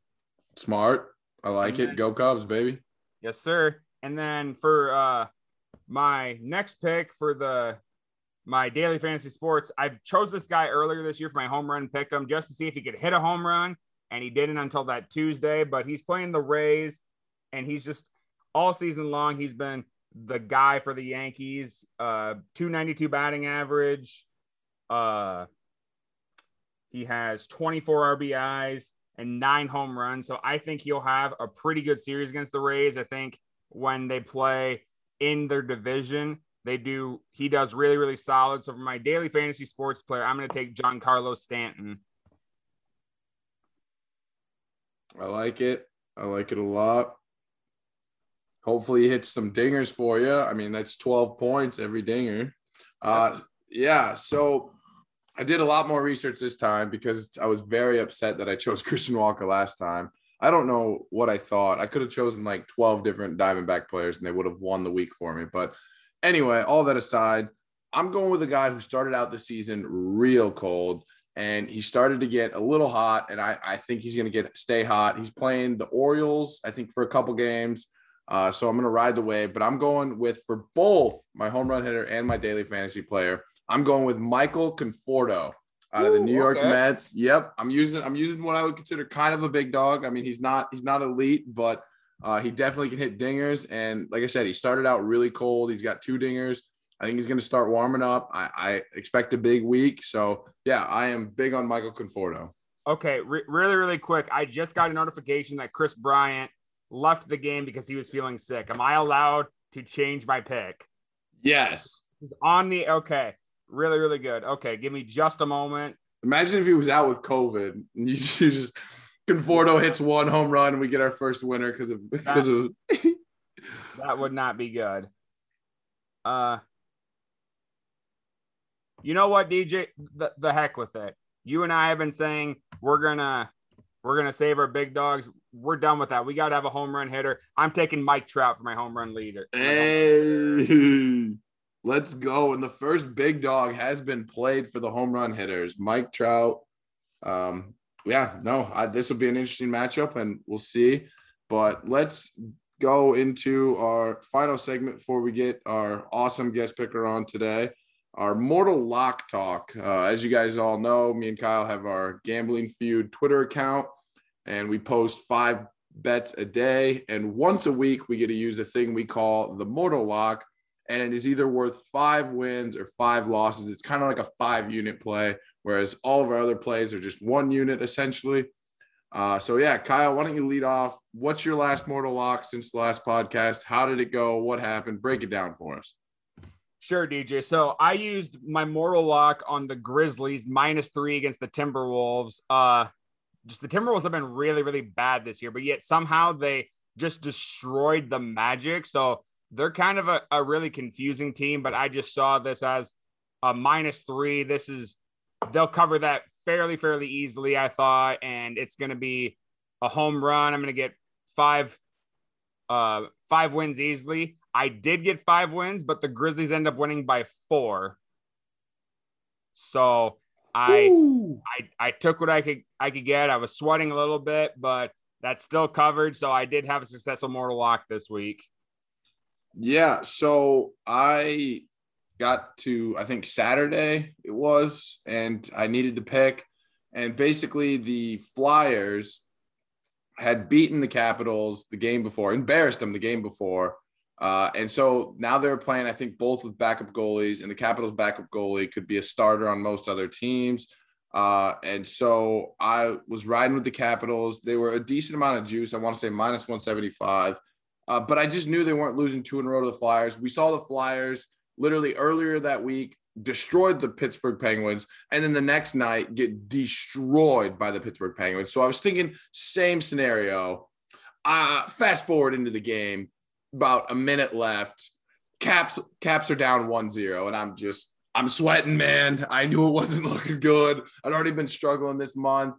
Smart. I like then, it. Go Cubs, baby. Yes, sir. And then for uh my next pick for the my daily fantasy sports, I've chose this guy earlier this year for my home run pick him just to see if he could hit a home run, and he didn't until that Tuesday. But he's playing the Rays, and he's just all season long. He's been the guy for the Yankees. Uh, 292 batting average. Uh, he has 24 RBIs and nine home runs. So I think he'll have a pretty good series against the Rays. I think when they play in their division, they do. He does really, really solid. So for my daily fantasy sports player, I'm going to take Giancarlo Stanton. I like it. I like it a lot. Hopefully, he hits some dingers for you. I mean, that's 12 points every dinger. Uh, yeah. So I did a lot more research this time because I was very upset that I chose Christian Walker last time. I don't know what I thought. I could have chosen like 12 different Diamondback players and they would have won the week for me. But anyway, all that aside, I'm going with a guy who started out the season real cold and he started to get a little hot. And I, I think he's going to get stay hot. He's playing the Orioles, I think, for a couple games. Uh, so I'm going to ride the wave, but I'm going with for both my home run hitter and my daily fantasy player. I'm going with Michael Conforto out of the New York okay. Mets. Yep, I'm using I'm using what I would consider kind of a big dog. I mean, he's not he's not elite, but uh, he definitely can hit dingers. And like I said, he started out really cold. He's got two dingers. I think he's going to start warming up. I, I expect a big week. So yeah, I am big on Michael Conforto. Okay, re- really, really quick. I just got a notification that Kris Bryant left the game because he was feeling sick. Am I allowed to change my pick? Yes. He's on the okay. Really, really good. Okay, give me just a moment. Imagine if he was out with COVID and you, just Conforto hits one home run and we get our first winner because of because of That would not be good. Uh you know what, DJ? The, the heck with it. You and I have been saying we're gonna we're gonna save our big dogs. We're done with that. We gotta have a home run hitter. I'm taking Mike Trout for my home run leader. Hey, let's go. And the first big dog has been played for the home run hitters, Mike Trout. Um, yeah, no, I, this will be an interesting matchup, and we'll see. But let's go into our final segment before we get our awesome guest picker on today. Our Mortal Lock Talk. Uh, as you guys all know, me and Kyle have our Gambling Feud Twitter account, and we post five bets a day. And once a week, we get to use a thing we call the Mortal Lock, and it is either worth five wins or five losses. It's kind of like a five unit play, whereas all of our other plays are just one unit essentially. Uh, so yeah, Kyle, why don't you lead off? What's your last Mortal Lock since the last podcast? How did it go? What happened? Break it down for us. Sure, DJ. So I used my mortal lock on the Grizzlies minus three against the Timberwolves. Uh, just the Timberwolves have been really, really bad this year, but yet somehow they just destroyed the Magic. So they're kind of a, a really confusing team. But I just saw this as a minus three. This is they'll cover that fairly, fairly easily. I thought, and it's going to be a home run. I'm going to get five, uh, five wins easily. I did get five wins, but the Grizzlies end up winning by four. So I, I I took what I could I could get. I was sweating a little bit, but that's still covered. So I did have a successful mortal lock this week. Yeah, so I got to I think Saturday it was, and I needed to pick, and basically the Flyers had beaten the Capitals the game before, embarrassed them the game before. Uh, and so now they're playing, I think, both with backup goalies, and the Capitals' backup goalie could be a starter on most other teams. Uh, and so I was riding with the Capitals. They were a decent amount of juice. I want to say minus 175. Uh, but I just knew they weren't losing two in a row to the Flyers. We saw the Flyers literally earlier that week destroyed the Pittsburgh Penguins, and then the next night get destroyed by the Pittsburgh Penguins. So I was thinking, same scenario. Uh, fast forward into the game, about a minute left. Caps Caps are down 1-0, and I'm just I'm sweating, man. I knew it wasn't looking good. I'd already been struggling this month,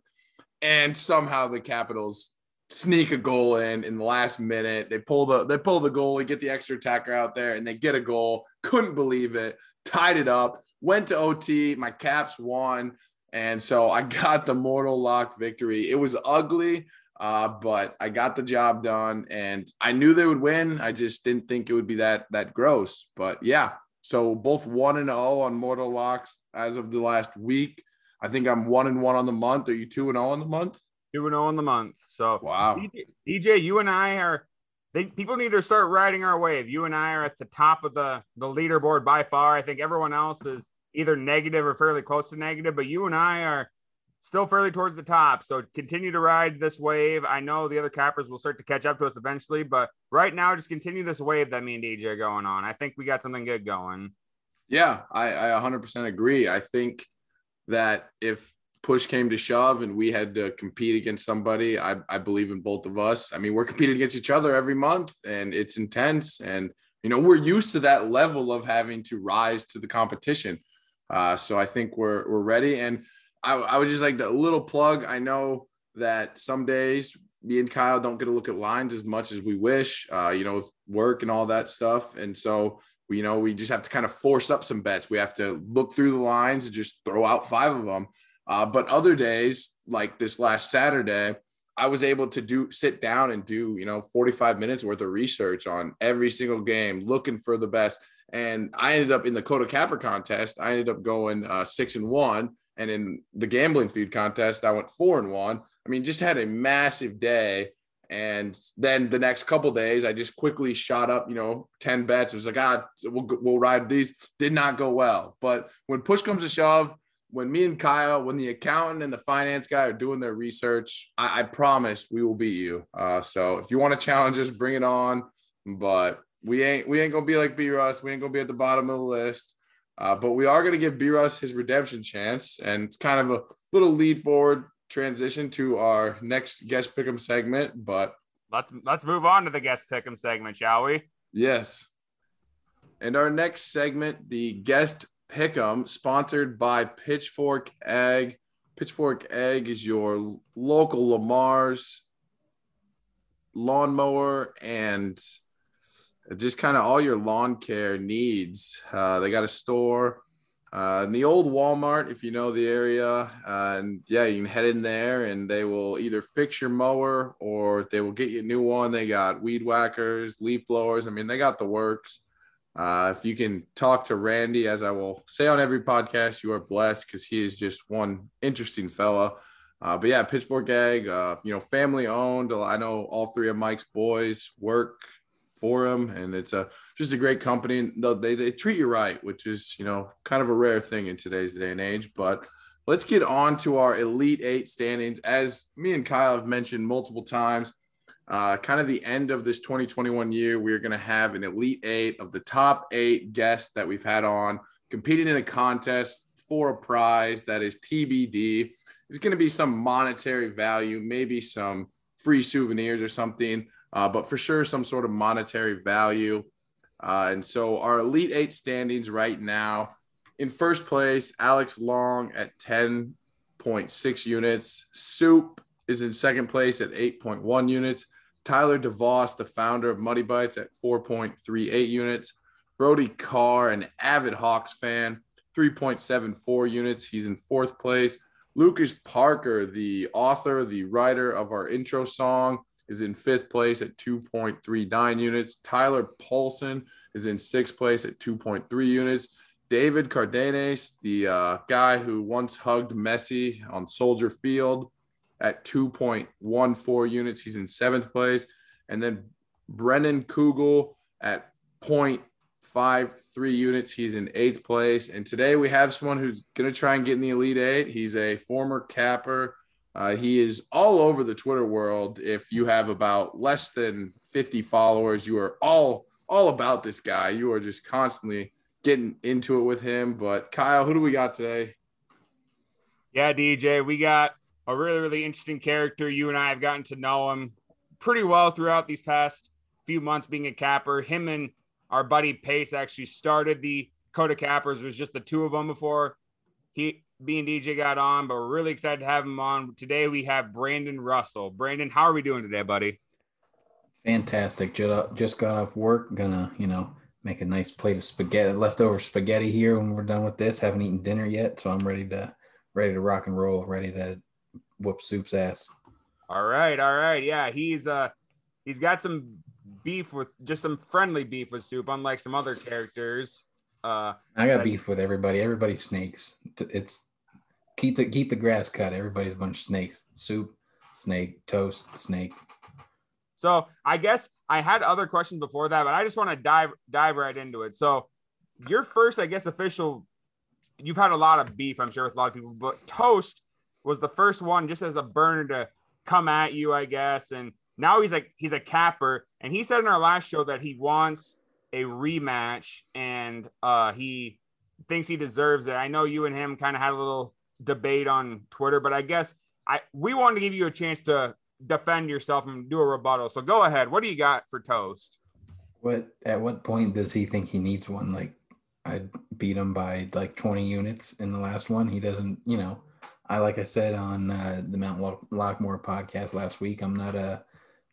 and somehow the Capitals sneak a goal in in the last minute. They pull the they pull the goalie, get the extra attacker out there, and they get a goal. Couldn't believe it. Tied it up. Went to OT. My Caps won, and so I got the mortal lock victory. It was ugly, uh, but I got the job done, and I knew they would win. I just didn't think it would be that that gross. But yeah, so both one and zero on mortal locks as of the last week. I think I'm one and one on the month. Are you two and zero on the month? Two and zero on the month. So Wow. DJ, DJ, you and I are they, people need to start riding our wave. You and I are at the top of the the leaderboard by far. I think everyone else is either negative or fairly close to negative, but you and I are still fairly towards the top. So continue to ride this wave. I know the other cappers will start to catch up to us eventually, but right now, just continue this wave that me and DJ are going on. I think we got something good going. Yeah, I, I 100% agree. I think that if push came to shove and we had to compete against somebody, I, I believe in both of us. I mean, we're competing against each other every month and it's intense. And, you know, we're used to that level of having to rise to the competition. Uh, so I think we're, we're ready. And I, I would just like a little plug. I know that some days me and Kyle don't get to look at lines as much as we wish, uh, you know, work and all that stuff. And so, you know, we just have to kind of force up some bets. We have to look through the lines and just throw out five of them. Uh, but other days, like this last Saturday, I was able to do sit down and do, you know, 45 minutes worth of research on every single game, looking for the best. And I ended up in the Coda Capper contest. I ended up going uh, six and one and in the gambling feud contest, I went four and one. I mean, just had a massive day. And then the next couple days, I just quickly shot up, you know, 10 bets. It was like, ah, we'll, we'll ride these. Did not go well. But when push comes to shove, when me and Kyle, when the accountant and the finance guy are doing their research, I, I promise we will beat you. Uh, so if you want to challenge us, bring it on. But we ain't we ain't gonna be like B Russ. We ain't gonna be at the bottom of the list. Uh, but we are going to give B Russ his redemption chance. And it's kind of a little lead forward transition to our next guest pick'em segment. But let's let's move on to the guest pick'em segment, shall we? Yes. And our next segment, the guest pick'em, sponsored by Pitchfork Egg. Pitchfork Egg is your local Le Mars lawnmower and just kind of all your lawn care needs. Uh, they got a store uh, in the old Walmart, if you know the area. Uh, and yeah, you can head in there and they will either fix your mower or they will get you a new one. They got weed whackers, leaf blowers. I mean, they got the works. Uh, if you can talk to Randy, as I will say on every podcast, you are blessed because he is just one interesting fella. Uh, but yeah, Pitchfork Gag, uh, you know, family owned. I know all three of Mike's boys work for and it's a just a great company. And they they treat you right, which is you know kind of a rare thing in today's day and age. But let's get on to our Elite Eight standings. As me and Kyle have mentioned multiple times, uh, kind of the end of this 2021 year, we're going to have an Elite Eight of the top eight guests that we've had on competing in a contest for a prize that is TBD. It's going to be some monetary value, maybe some free souvenirs or something uh, but for sure some sort of monetary value. Uh, and so our Elite Eight standings right now in first place, Alex Long at 10.6 units. Soup is in second place at 8.1 units. Tyler DeVos, the founder of Muddy Bites, at 4.38 units. Brody Carr, an avid Hawks fan, 3.74 units. He's in fourth place. Lucas Parker, the author, the writer of our intro song, is in fifth place at 2.39 units. Tyler Paulson is in sixth place at 2.3 units. David Cardenas, the uh, guy who once hugged Messi on Soldier Field, at 2.14 units. He's in seventh place. And then Brennan Kugel at 0.53 units. He's in eighth place. And today we have someone who's going to try and get in the Elite Eight. He's a former capper uh, he is all over the Twitter world. If you have about less than 50 followers, you are all all about this guy. You are just constantly getting into it with him. But Kyle, who do we got today? Yeah, DJ, we got a really, really interesting character. You and I have gotten to know him pretty well throughout these past few months being a capper. Him and our buddy Pace actually started the Coda Cappers. It was just the two of them before he B and DJ got on, but we're really excited to have him on. Today we have Brandon Russell. Brandon, how are we doing today, buddy? Fantastic. Just got off work. Gonna, you know, make a nice plate of spaghetti, leftover spaghetti here when we're done with this. Haven't eaten dinner yet, so I'm ready to ready to rock and roll, ready to whoop Soup's ass. All right, all right. Yeah, he's uh he's got some beef with just some friendly beef with Soup, unlike some other characters. Uh, I got beef with everybody. Everybody's snakes. It's keep the keep the grass cut. Everybody's a bunch of snakes. Soup, snake, toast, snake. So I guess I had other questions before that, but I just want to dive dive right into it. So, your first, I guess, official. You've had a lot of beef, I'm sure, with a lot of people, but Toast was the first one, just as a burner to come at you, I guess. And now he's like he's a capper, and he said in our last show that he wants a rematch, and uh, he thinks he deserves it. I know you and him kind of had a little debate on Twitter, but I guess I we wanted to give you a chance to defend yourself and do a rebuttal. So go ahead. What do you got for Toast? What at what point does he think he needs one? Like I beat him by like 20 units in the last one. He doesn't, you know. I like I said on uh, the Mount Lockmore podcast last week. I'm not a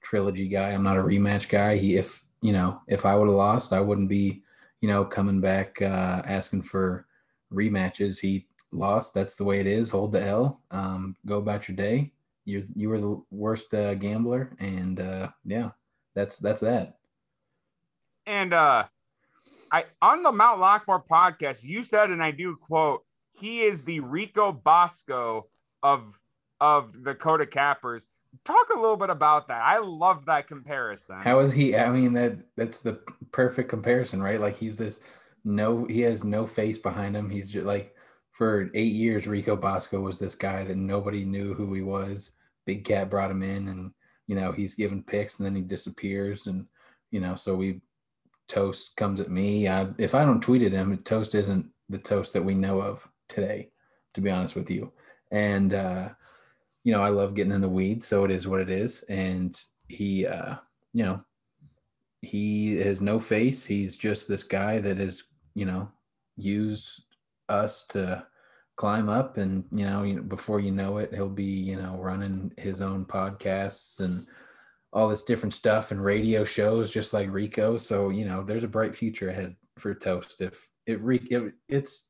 trilogy guy. I'm not a rematch guy. He, if you know, if I would have lost, I wouldn't be, you know, coming back uh, asking for rematches. He lost. That's the way it is. Hold the L. Um, go about your day. You you were the worst uh, gambler, and uh, yeah, that's that's that. And uh, I on the Mount Lockmore podcast, you said, and I do quote, he is the Rico Bosco of of the Coda Cappers. Talk a little bit about that. I love that comparison. How is he? I mean, that that's the perfect comparison, right? Like he's this no, he has no face behind him. He's just like for eight years, Rico Bosco was this guy that nobody knew who he was. Big Cat brought him in, and you know he's given picks, and then he disappears, and you know so we toast comes at me. I, if I don't tweet at him, toast isn't the toast that we know of today, to be honest with you. And uh, you know I love getting in the weeds, so it is what it is. And he, uh, you know, he has no face. He's just this guy that is, you know, used us to climb up and you know, before you know it he'll be you know running his own podcasts and all this different stuff and radio shows just like rico so you know there's a bright future ahead for toast if it, it it's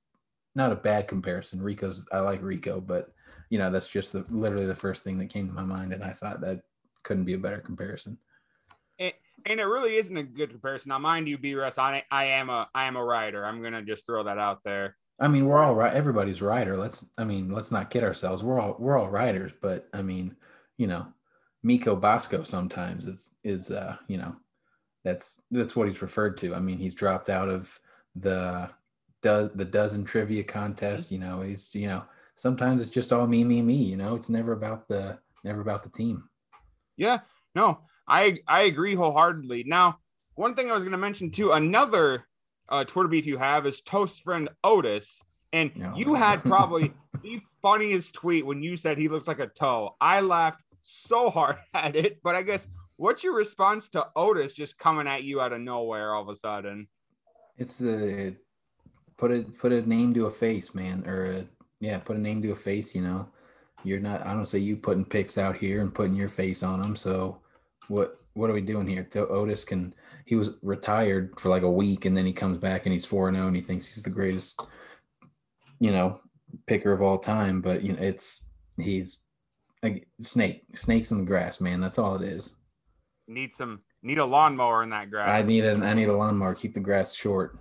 not a bad comparison rico's i like rico but you know that's just the literally the first thing that came to my mind and i thought that couldn't be a better comparison and, and it really isn't a good comparison now mind you b russ I, I am a i am a writer i'm gonna just throw that out there I mean, we're all right. Everybody's writer. Let's. I mean, let's not kid ourselves. We're all we're all writers, but I mean, you know, Rico Bosco sometimes is is uh, you know, that's that's what he's referred to. I mean, he's dropped out of the does the dozen trivia contest. You know, he's you know sometimes it's just all me me me. You know, it's never about the never about the team. Yeah. No, I I agree wholeheartedly. Now, one thing I was going to mention too, another uh, Twitter beef you have is Toast friend Otis. And no. you had probably the funniest tweet when you said he looks like a toe. I laughed so hard at it, but I guess what's your response to Otis just coming at you out of nowhere all of a sudden? It's the put it put a name to a face, man, or a, yeah, put a name to a face. You know, you're not. I don't say you putting pics out here and putting your face on them. So what what are we doing here? Otis can he was retired for like a week and then he comes back and he's 4 0 and he thinks he's the greatest, you know, picker of all time. But, you know, it's he's a snake, snakes in the grass, man. That's all it is. Need some, need a lawnmower in that grass. I need a, I need a lawnmower. Keep the grass short.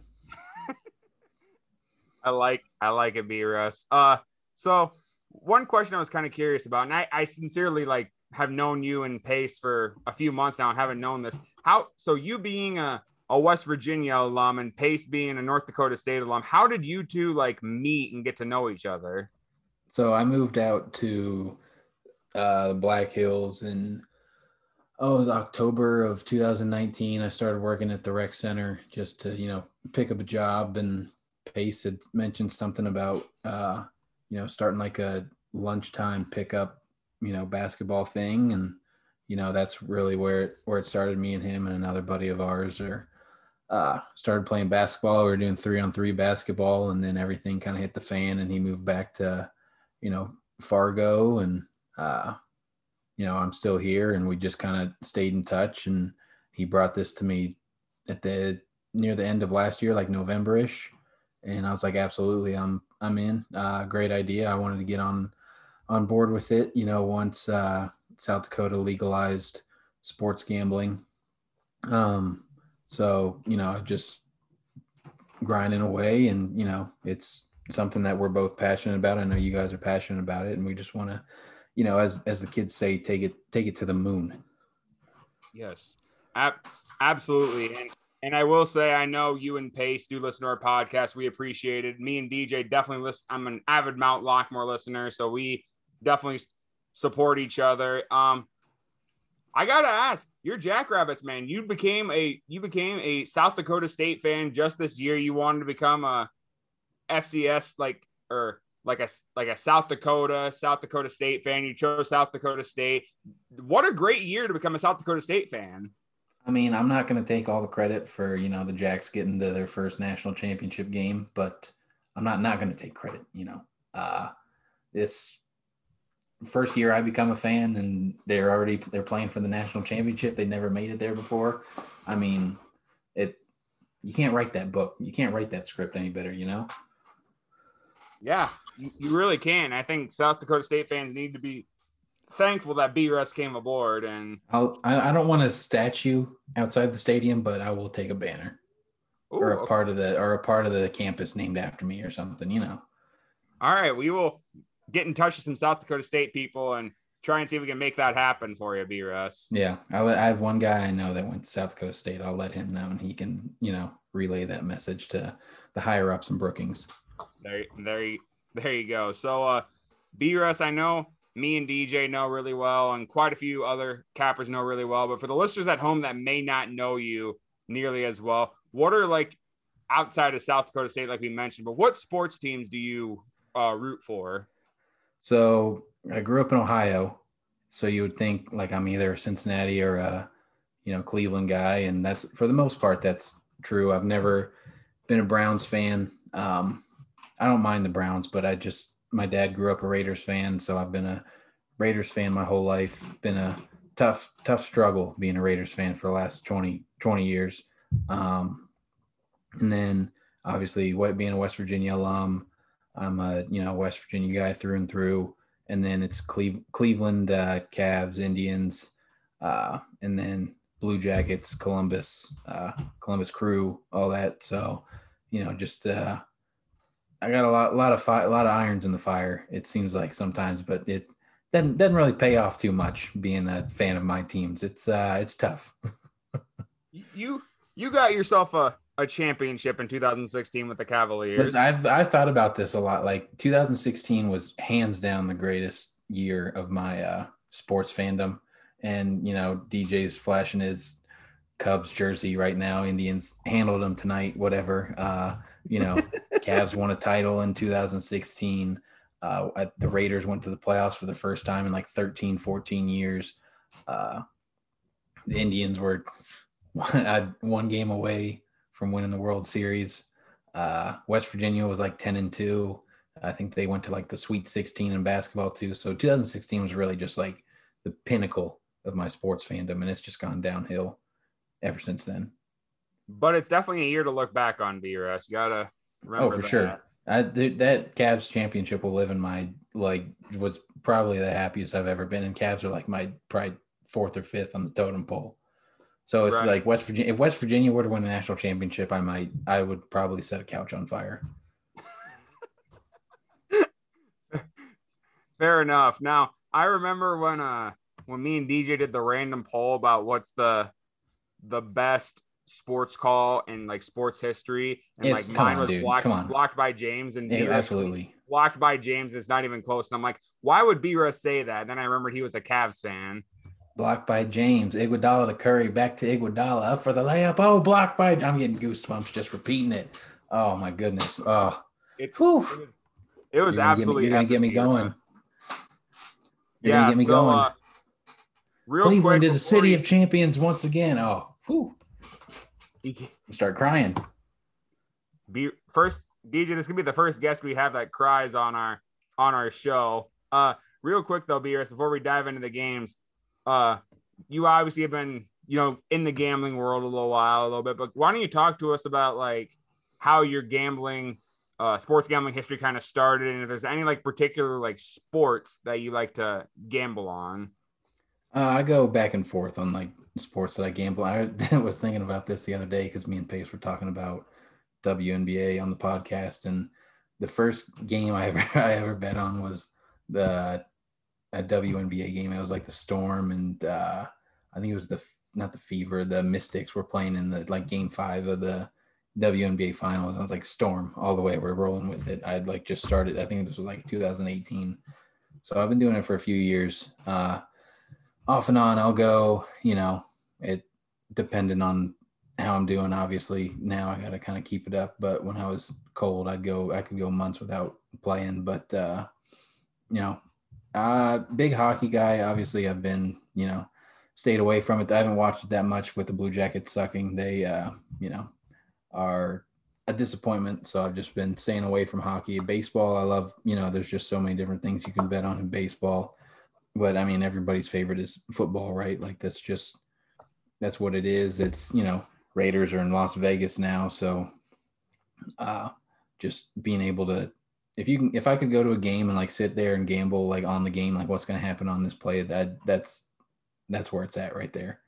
I like, I like it, B Russ. Uh, so one question I was kind of curious about, and I, I sincerely like have known you and Pace for a few months now and haven't known this. How so you being a, a West Virginia alum and Pace being a North Dakota State alum, how did you two like meet and get to know each other? So I moved out to uh, the Black Hills in oh, it was October of 2019. I started working at the rec center just to, you know, pick up a job and Pace had mentioned something about uh, you know, starting like a lunchtime pickup you know basketball thing. And you know that's really where it, where it started me and him and another buddy of ours or uh, started playing basketball. We were doing three on three basketball and then everything kind of hit the fan and he moved back to you know fargo. And uh, you know i'm still here and we just kind of stayed in touch. And he brought this to me at the near the end of last year like november-ish and i was like absolutely i'm i'm in uh, great idea i wanted to get on on board with it. You know, once uh, South Dakota legalized sports gambling. Um, so you know, just grinding away, and you know, it's something that we're both passionate about. I know you guys are passionate about it, and we just want to, you know, as as the kids say, take it take it to the moon. Yes. Ab- absolutely. And and I will say, I know you and Pace do listen to our podcast. We appreciate it. Me and DJ definitely listen. I'm an avid Mount Lockmore listener, so we definitely support each other. Um, I gotta ask, you're Jackrabbits, man. You became a you became a South Dakota State fan just this year. You wanted to become a FCS like or like a like a South Dakota South Dakota State fan. You chose South Dakota State. What a great year to become a South Dakota State fan. I mean, I'm not going to take all the credit for you know the Jacks getting to their first national championship game, but I'm not not going to take credit. You know, uh, this first year I become a fan, and they're already they're playing for the national championship. They never made it there before. I mean, it you can't write that book. You can't write that script any better. You know. Yeah, you really can. I think South Dakota State fans need to be thankful that B Russ came aboard. And I'll, I, I don't want a statue outside the stadium, but I will take a banner Ooh, or a okay. part of the or a part of the campus named after me or something. You know. all right, we will get in touch with some South Dakota State people and try and see if we can make that happen for you, B Russ. Yeah, I, I have one guy I know that went to South Dakota State. I'll let him know, and he can, you know, relay that message to the higher ups in Brookings. There, there, there you go. So, uh, B Russ, I know me and DJ know really well, and quite a few other cappers know really well. But for the listeners at home that may not know you nearly as well, what are like outside of South Dakota State, like we mentioned, but what sports teams do you uh, root for? So I grew up in Ohio, so you would think like I'm either Cincinnati or a, you know, Cleveland guy, and that's for the most part that's true. I've never been a Browns fan. Um, I don't mind the Browns, but I just my dad grew up a Raiders fan, so I've been a Raiders fan my whole life. Been a tough, tough struggle being a Raiders fan for the last 20, 20 years. Um, and then obviously being a West Virginia alum, I'm a you know West Virginia guy through and through. And then it's Cleve- Cleveland uh, Cavs, Indians, uh, and then Blue Jackets, Columbus, uh, Columbus Crew, all that. So you know, just uh, I got a lot, lot of fi- a lot of irons in the fire. It seems like sometimes, but it doesn't doesn't really pay off too much being a fan of my teams. It's uh, it's tough. You you got yourself a, a championship in 2016 with the Cavaliers. I've I've thought about this a lot. Like 2016 was hands down the greatest year of my uh, sports fandom, and you know DJ's flashing his Cubs jersey right now. Indians handled them tonight. Whatever. Uh, you know, Cavs won a title in 2016. Uh, the Raiders went to the playoffs for the first time in like 13, 14 years. Uh, the Indians were one, one game away from winning the World Series. Uh, West Virginia was like 10 and 2. I think they went to like the Sweet 16 in basketball too. So 2016 was really just like the pinnacle of my sports fandom, and it's just gone downhill ever since then. But it's definitely a year to look back on, B Russ. You gotta remember Oh, for that. sure. I, th- that Cavs championship will live in my like was probably the happiest I've ever been. And Cavs are like my probably fourth or fifth on the totem pole. So it's Right. like West Virginia. If West Virginia were to win a national championship, I might I would probably set a couch on fire. Fair enough. Now, I remember when uh when me and DJ did the random poll about what's the the best sports call and like sports history, and It's- like mine on, was dude. blocked, blocked by James, and Yeah, absolutely. blocked by James. It's not even close. And I'm like, why would B Russ say that? then I remembered he was a Cavs fan. Blocked by James. Iguodala to Curry. Back to Iguodala. Up for the layup. Oh, blocked by. I'm getting goosebumps just repeating it. Oh my goodness. Oh, It's Whew. it was, it was You're gonna get me- absolutely you're gonna get me going. You're yeah, gonna get me so, going. Uh, real Cleveland quick is a city you- of champions once again. Oh, whew. You start crying. be first DJ. This could be the first guest we have that cries on our on our show. Uh, real quick though, B Russ, before we dive into the games, uh, you obviously have been you know in the gambling world a little while, a little bit, but why don't you talk to us about like how your gambling, uh, sports gambling history kind of started, and if there's any like particular like sports that you like to gamble on. Uh, I go back and forth on like sports that I gamble. I was thinking about this the other day because me and Pace were talking about WNBA on the podcast, and the first game I ever I ever bet on was the a WNBA game. It was like the Storm and uh, I think it was the not the Fever, the Mystics were playing in the like game five of the WNBA finals. I was like, Storm, all the way. We're rolling with it. I'd like just started. I think this was like 2018. So I've been doing it for a few years. Uh, off and on, I'll go. You know, it depending on how I'm doing. Obviously, now I got to kind of keep it up. But when I was cold, I'd go. I could go months without playing. But uh, you know, uh, big hockey guy. Obviously, I've been. You know, stayed away from it. I haven't watched it that much with the Blue Jackets sucking. They, uh, you know, are a disappointment. So I've just been staying away from hockey. Baseball, I love. You know, there's just so many different things you can bet on in baseball. But I mean, everybody's favorite is football, right? Like that's just that's what it is. It's you know Raiders are in Las Vegas now, so uh, just being able to if you can if I could go to a game and like sit there and gamble like on the game, like what's going to happen on this play, that that's that's where it's at right there.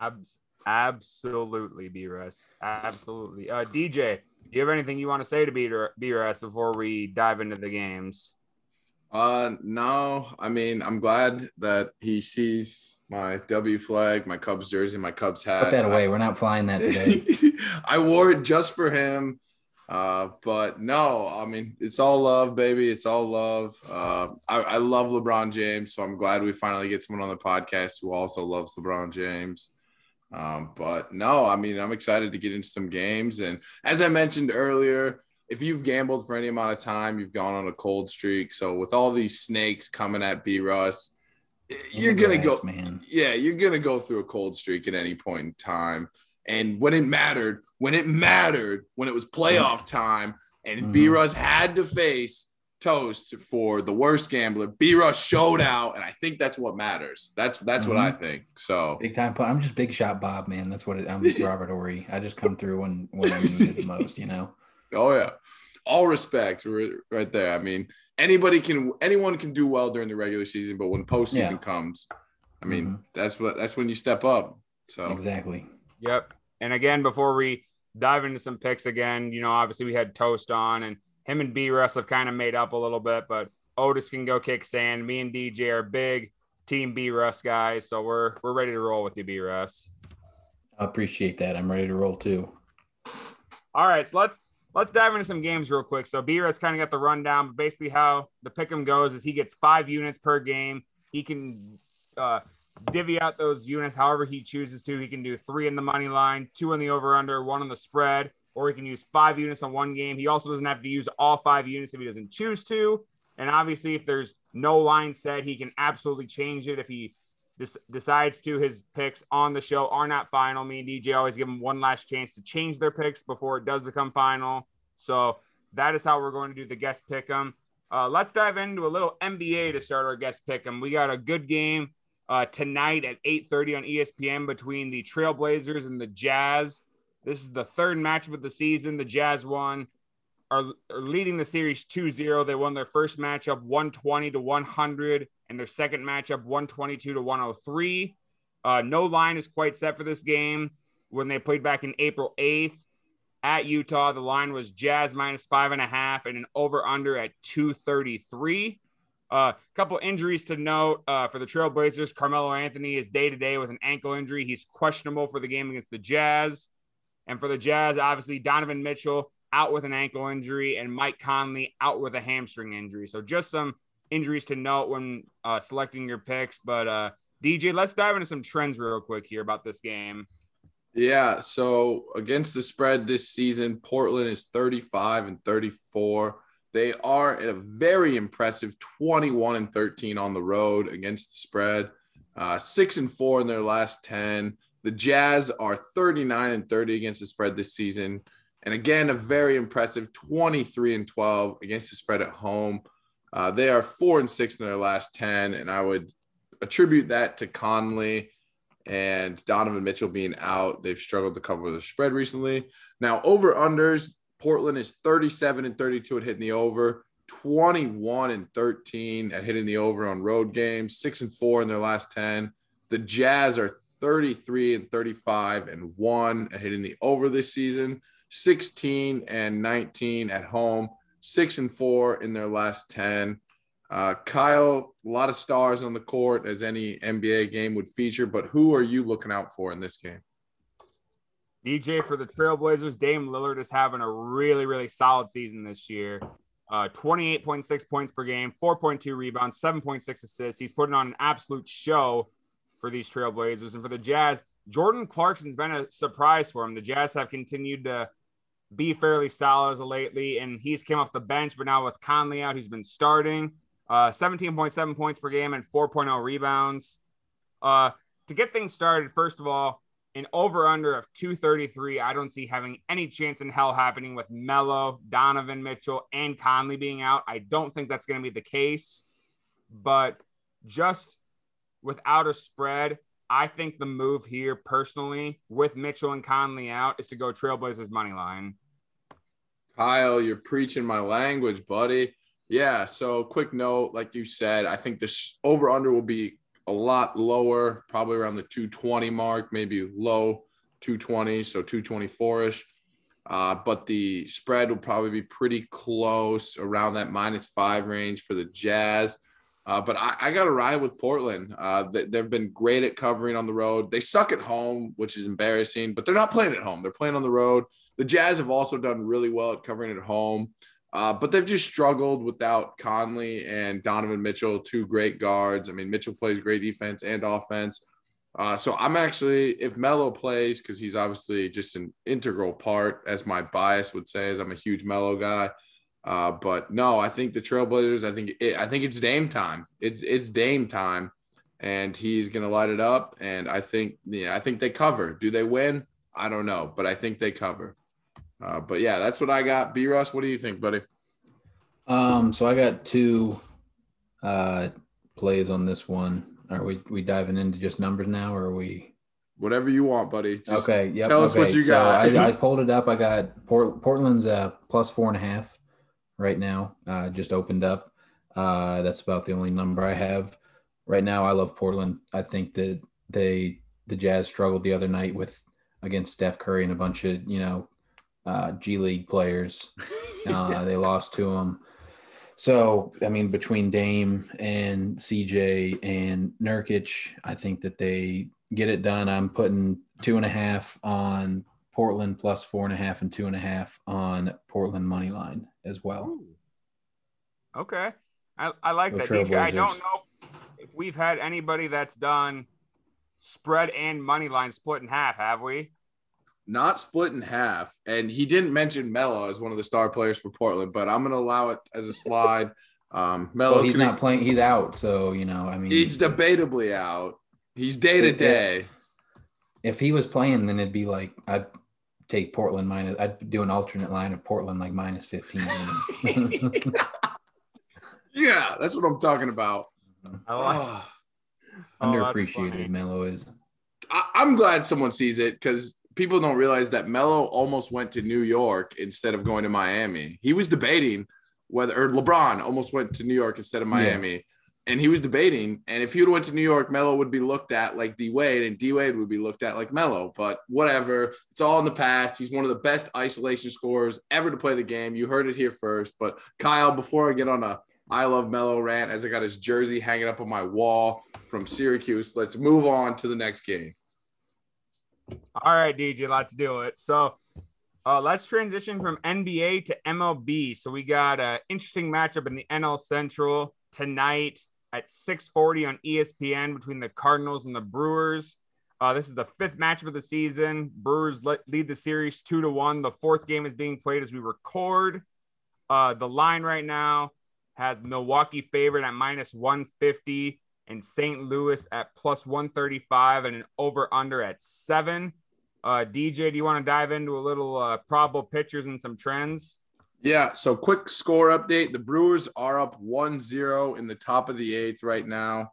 Abs- absolutely, B Russ. Absolutely. Uh, DJ, do you have anything you want to say to B Russ before we dive into the games? Uh, no. I mean, I'm glad that he sees my W flag, my Cubs jersey, my Cubs hat. Put that away. I, We're not flying that today. I wore it just for him. Uh, but no, I mean, it's all love, baby. It's all love. Uh, I, I love LeBron James, so I'm glad we finally get someone on the podcast who also loves LeBron James. Um, but no, I mean, I'm excited to get into some games. And as I mentioned earlier, if you've gambled for any amount of time, you've gone on a cold streak. So with all these snakes coming at B Russ, you're gonna go man. Yeah, you're gonna go through a cold streak at any point in time. And when it mattered, when it mattered, when it was playoff time, and mm-hmm. B Russ had to face Toast for the worst gambler, B Russ showed out, and I think that's what matters. That's that's mm-hmm. what I mm-hmm. think. So big time. I'm just big shot Bob, man. That's what it, I'm. Robert Horry. I just come through when when I need it the most. You know. Oh yeah, all respect right there. I mean, anybody can anyone can do well during the regular season, but when postseason yeah. comes, I mean, mm-hmm. that's what that's when you step up. So exactly. Yep. And again, before we dive into some picks again, you know, obviously we had Toast on and him and B Russ have kind of made up a little bit, but Otis can go kick sand. Me and DJ are big team B Russ guys, so we're we're ready to roll with you, B Russ. I appreciate that. I'm ready to roll too. All right, so let's let's dive into some games real quick. So B Russ kind of got the rundown, but basically how the pick'em goes is he gets five units per game. He can uh, divvy out those units however he chooses to. He can do three in the money line, two in the over under, one on the spread, or he can use five units on one game. He also doesn't have to use all five units if he doesn't choose to. And obviously, if there's no line set, he can absolutely change it if he decides to. His picks on the show are not final. Me and DJ always give them one last chance to change their picks before it does become final. So that is how we're going to do the guest pick. Uh, let's dive into a little NBA to start our guest pick 'em. We got a good game uh, tonight at 8:30 on ESPN between the Trailblazers and the Jazz. This is the third matchup of the season. The Jazz won, are, are leading the series 2-0. They won their first matchup 120 to 100, and their second matchup 122 to 103. Uh, no line is quite set for this game. When they played back in April 8th at Utah, the line was Jazz minus five and a half and an over under at 233. A uh, couple injuries to note uh, for the Trailblazers. Carmelo Anthony is day to day with an ankle injury. He's questionable for the game against the Jazz. And for the Jazz, obviously, Donovan Mitchell out with an ankle injury and Mike Conley out with a hamstring injury. So just some injuries to note when uh, selecting your picks. But uh, DJ, let's dive into some trends real quick here about this game. Yeah. So against the spread this season, Portland is 35 and 34. They are at a very impressive 21 and 13 on the road against the spread, uh, six and four in their last 10. The Jazz are 39 and 30 against the spread this season. And again, a very impressive 23 and 12 against the spread at home. Uh, they are four and six in their last 10. And I would attribute that to Conley and Donovan Mitchell being out. They've struggled to cover the spread recently. Now, over unders, Portland is 37 and 32 at hitting the over, 21 and 13 at hitting the over on road games, six and four in their last 10. The Jazz are 33 and 35 and one at hitting the over this season, 16 and 19 at home, six and four in their last 10. Uh, Kyle, a lot of stars on the court as any NBA game would feature, but who are you looking out for in this game? DJ for the Trailblazers, Dame Lillard is having a really, really solid season this year. Uh, 28.6 points per game, 4.2 rebounds, 7.6 assists. He's putting on an absolute show for these Trailblazers. And for the Jazz, Jordan Clarkson's been a surprise for him. The Jazz have continued to be fairly solid as of lately, and he's came off the bench, but now with Conley out, he's been starting. Uh, 17.7 points per game and 4.0 rebounds. Uh, to get things started, first of all, an over under of 233. I don't see having any chance in hell happening with Melo, Donovan Mitchell, and Conley being out. I don't think that's going to be the case. But just without a spread, I think the move here personally with Mitchell and Conley out is to go Trailblazers money line. Kyle, you're preaching my language, buddy. Yeah. So, quick note, like you said, I think this over under will be a lot lower, probably around the 220 mark, maybe low 220, so 224 ish. Uh, but the spread will probably be pretty close around that minus five range for the Jazz. Uh, but I, I got to ride with Portland. Uh, they, they've been great at covering on the road. They suck at home, which is embarrassing, but they're not playing at home. They're playing on the road. The Jazz have also done really well at covering at home. Uh, but they've just struggled without Conley and Donovan Mitchell, two great guards. I mean, Mitchell plays great defense and offense. Uh, so I'm actually, if Melo plays, because he's obviously just an integral part, as my bias would say, as I'm a huge Melo guy. Uh, but no, I think the Trailblazers. I think it, I think it's Dame time. It's it's Dame time, and he's gonna light it up. And I think yeah, I think they cover. Do they win? I don't know, but I think they cover. Uh, but yeah, that's what I got. B Russ, what do you think, buddy? Um, so I got two uh plays on this one. Are we we diving into just numbers now, or are we? Whatever you want, buddy. Just okay. Yep, tell us what you so got. I, I pulled it up. I got Port, Portland's uh plus four and a half right now. Uh, just opened up. Uh, that's about the only number I have right now. I love Portland. I think that they the Jazz struggled the other night with against Steph Curry and a bunch of you know uh, G League players. Uh, they lost to them. So, I mean, between Dame and CJ and Nurkic, I think that they get it done. I'm putting two and a half on Portland plus four and a half and two and a half on Portland money line as well. Ooh. Okay. I, I like Go that. DJ, I don't know if we've had anybody that's done spread and money line split in half, have we? Not split in half. And he didn't mention Melo as one of the star players for Portland, but I'm gonna allow it as a slide. Um Melo's Well, he's gonna, not playing. He's out. So you know, I mean, he's debatably out. He's day to day. if he was playing, then it'd be like I'd take Portland minus. I'd do an alternate line of Portland like minus fifteen. Yeah, that's what I'm talking about. I like Ah. Oh, Underappreciated, funny. Melo is. I, I'm glad someone sees it because people don't realize that Melo almost went to New York instead of going to Miami. He was debating whether, or LeBron almost went to New York instead of Miami. And he was debating, and if he would went to New York, Melo would be looked at like D Wade, and D Wade would be looked at like Melo. But whatever, it's all in the past. He's one of the best isolation scorers ever to play the game. You heard it here first. But Kyle, before I get on a I love Melo rant, as I got his jersey hanging up on my wall from Syracuse, let's move on to the next game. All right, DJ, let's do it. So uh, let's transition from NBA to MLB. So we got an interesting matchup in the NL Central tonight at 6:40 on ESPN between the Cardinals and the Brewers. Uh, this is the fifth matchup of the season. Brewers le- lead the series two to one. The fourth game is being played as we record. Uh, the line right now has Milwaukee favored at minus 150 and St. Louis at plus 135 and an over under at seven. Uh, DJ, do you want to dive into a little uh, probable pitchers and some trends? Yeah. So, quick score update the Brewers are up 1 0 in the top of the eighth right now.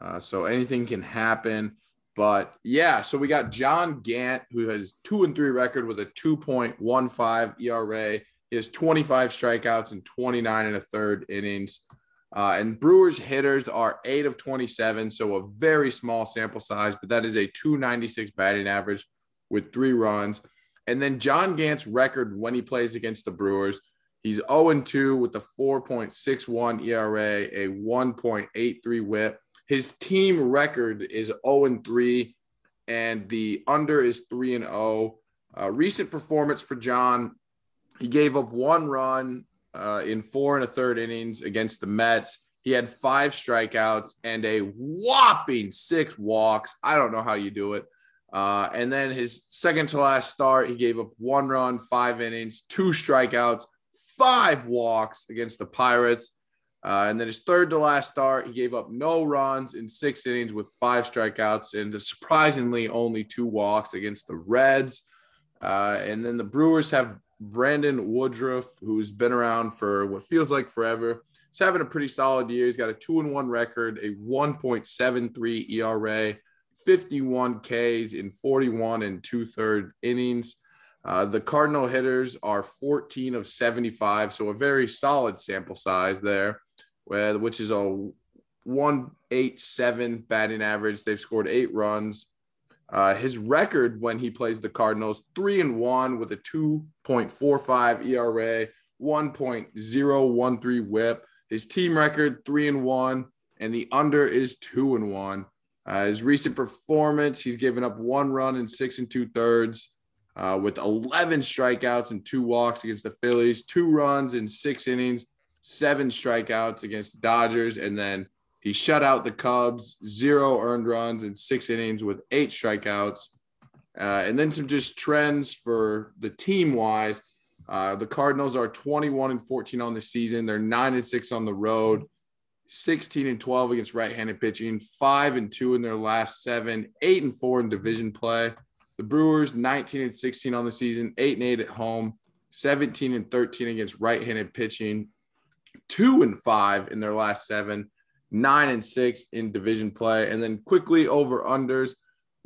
Uh, so, anything can happen. But yeah, so we got John Gant, who has two and three record with a 2.15 ERA. He has 25 strikeouts and 29 and a third innings. Uh, and Brewers hitters are eight of 27, so a very small sample size, but that is a 296 batting average with three runs. And then John Gant's record when he plays against the Brewers, He's 0 2 with a 4.61 ERA, a 1.83 whip. His team record is 0 3, and the under is 3 and 0. Uh, recent performance for John, he gave up one run uh, in four and a third innings against the Mets. He had five strikeouts and a whopping six walks. I don't know how you do it. Uh, and then his second to last start, he gave up one run, five innings, two strikeouts, five walks against the Pirates. Uh, and then his third to last start, he gave up no runs in six innings with five strikeouts and surprisingly only two walks against the Reds. Uh, and then the Brewers have Brandon Woodruff, who's been around for what feels like forever. He's having a pretty solid year. He's got a two and one record, a 1.73 ERA, 51 Ks in 41 and two third innings. Uh, the Cardinal hitters are 14 of 75, so a very solid sample size there, which is a 187 batting average. They've scored eight runs. Uh, his record when he plays the Cardinals, three and one with a 2.45 ERA, 1.013 whip. His team record, three and one, and the under is two and one. Uh, his recent performance, he's given up one run in six and two thirds uh, with 11 strikeouts and two walks against the Phillies, two runs in six innings, seven strikeouts against the Dodgers, and then he shut out the Cubs, zero earned runs in six innings with eight strikeouts. Uh, and then some just trends for the team wise. Uh, the Cardinals are 21 and 14 on the season. They're nine and six on the road, 16 and 12 against right-handed pitching, five and two in their last seven, eight and four in division play. The Brewers 19 and 16 on the season, 8 and 8 at home, 17 and 13 against right-handed pitching, 2 and 5 in their last 7, 9 and 6 in division play. And then quickly over unders,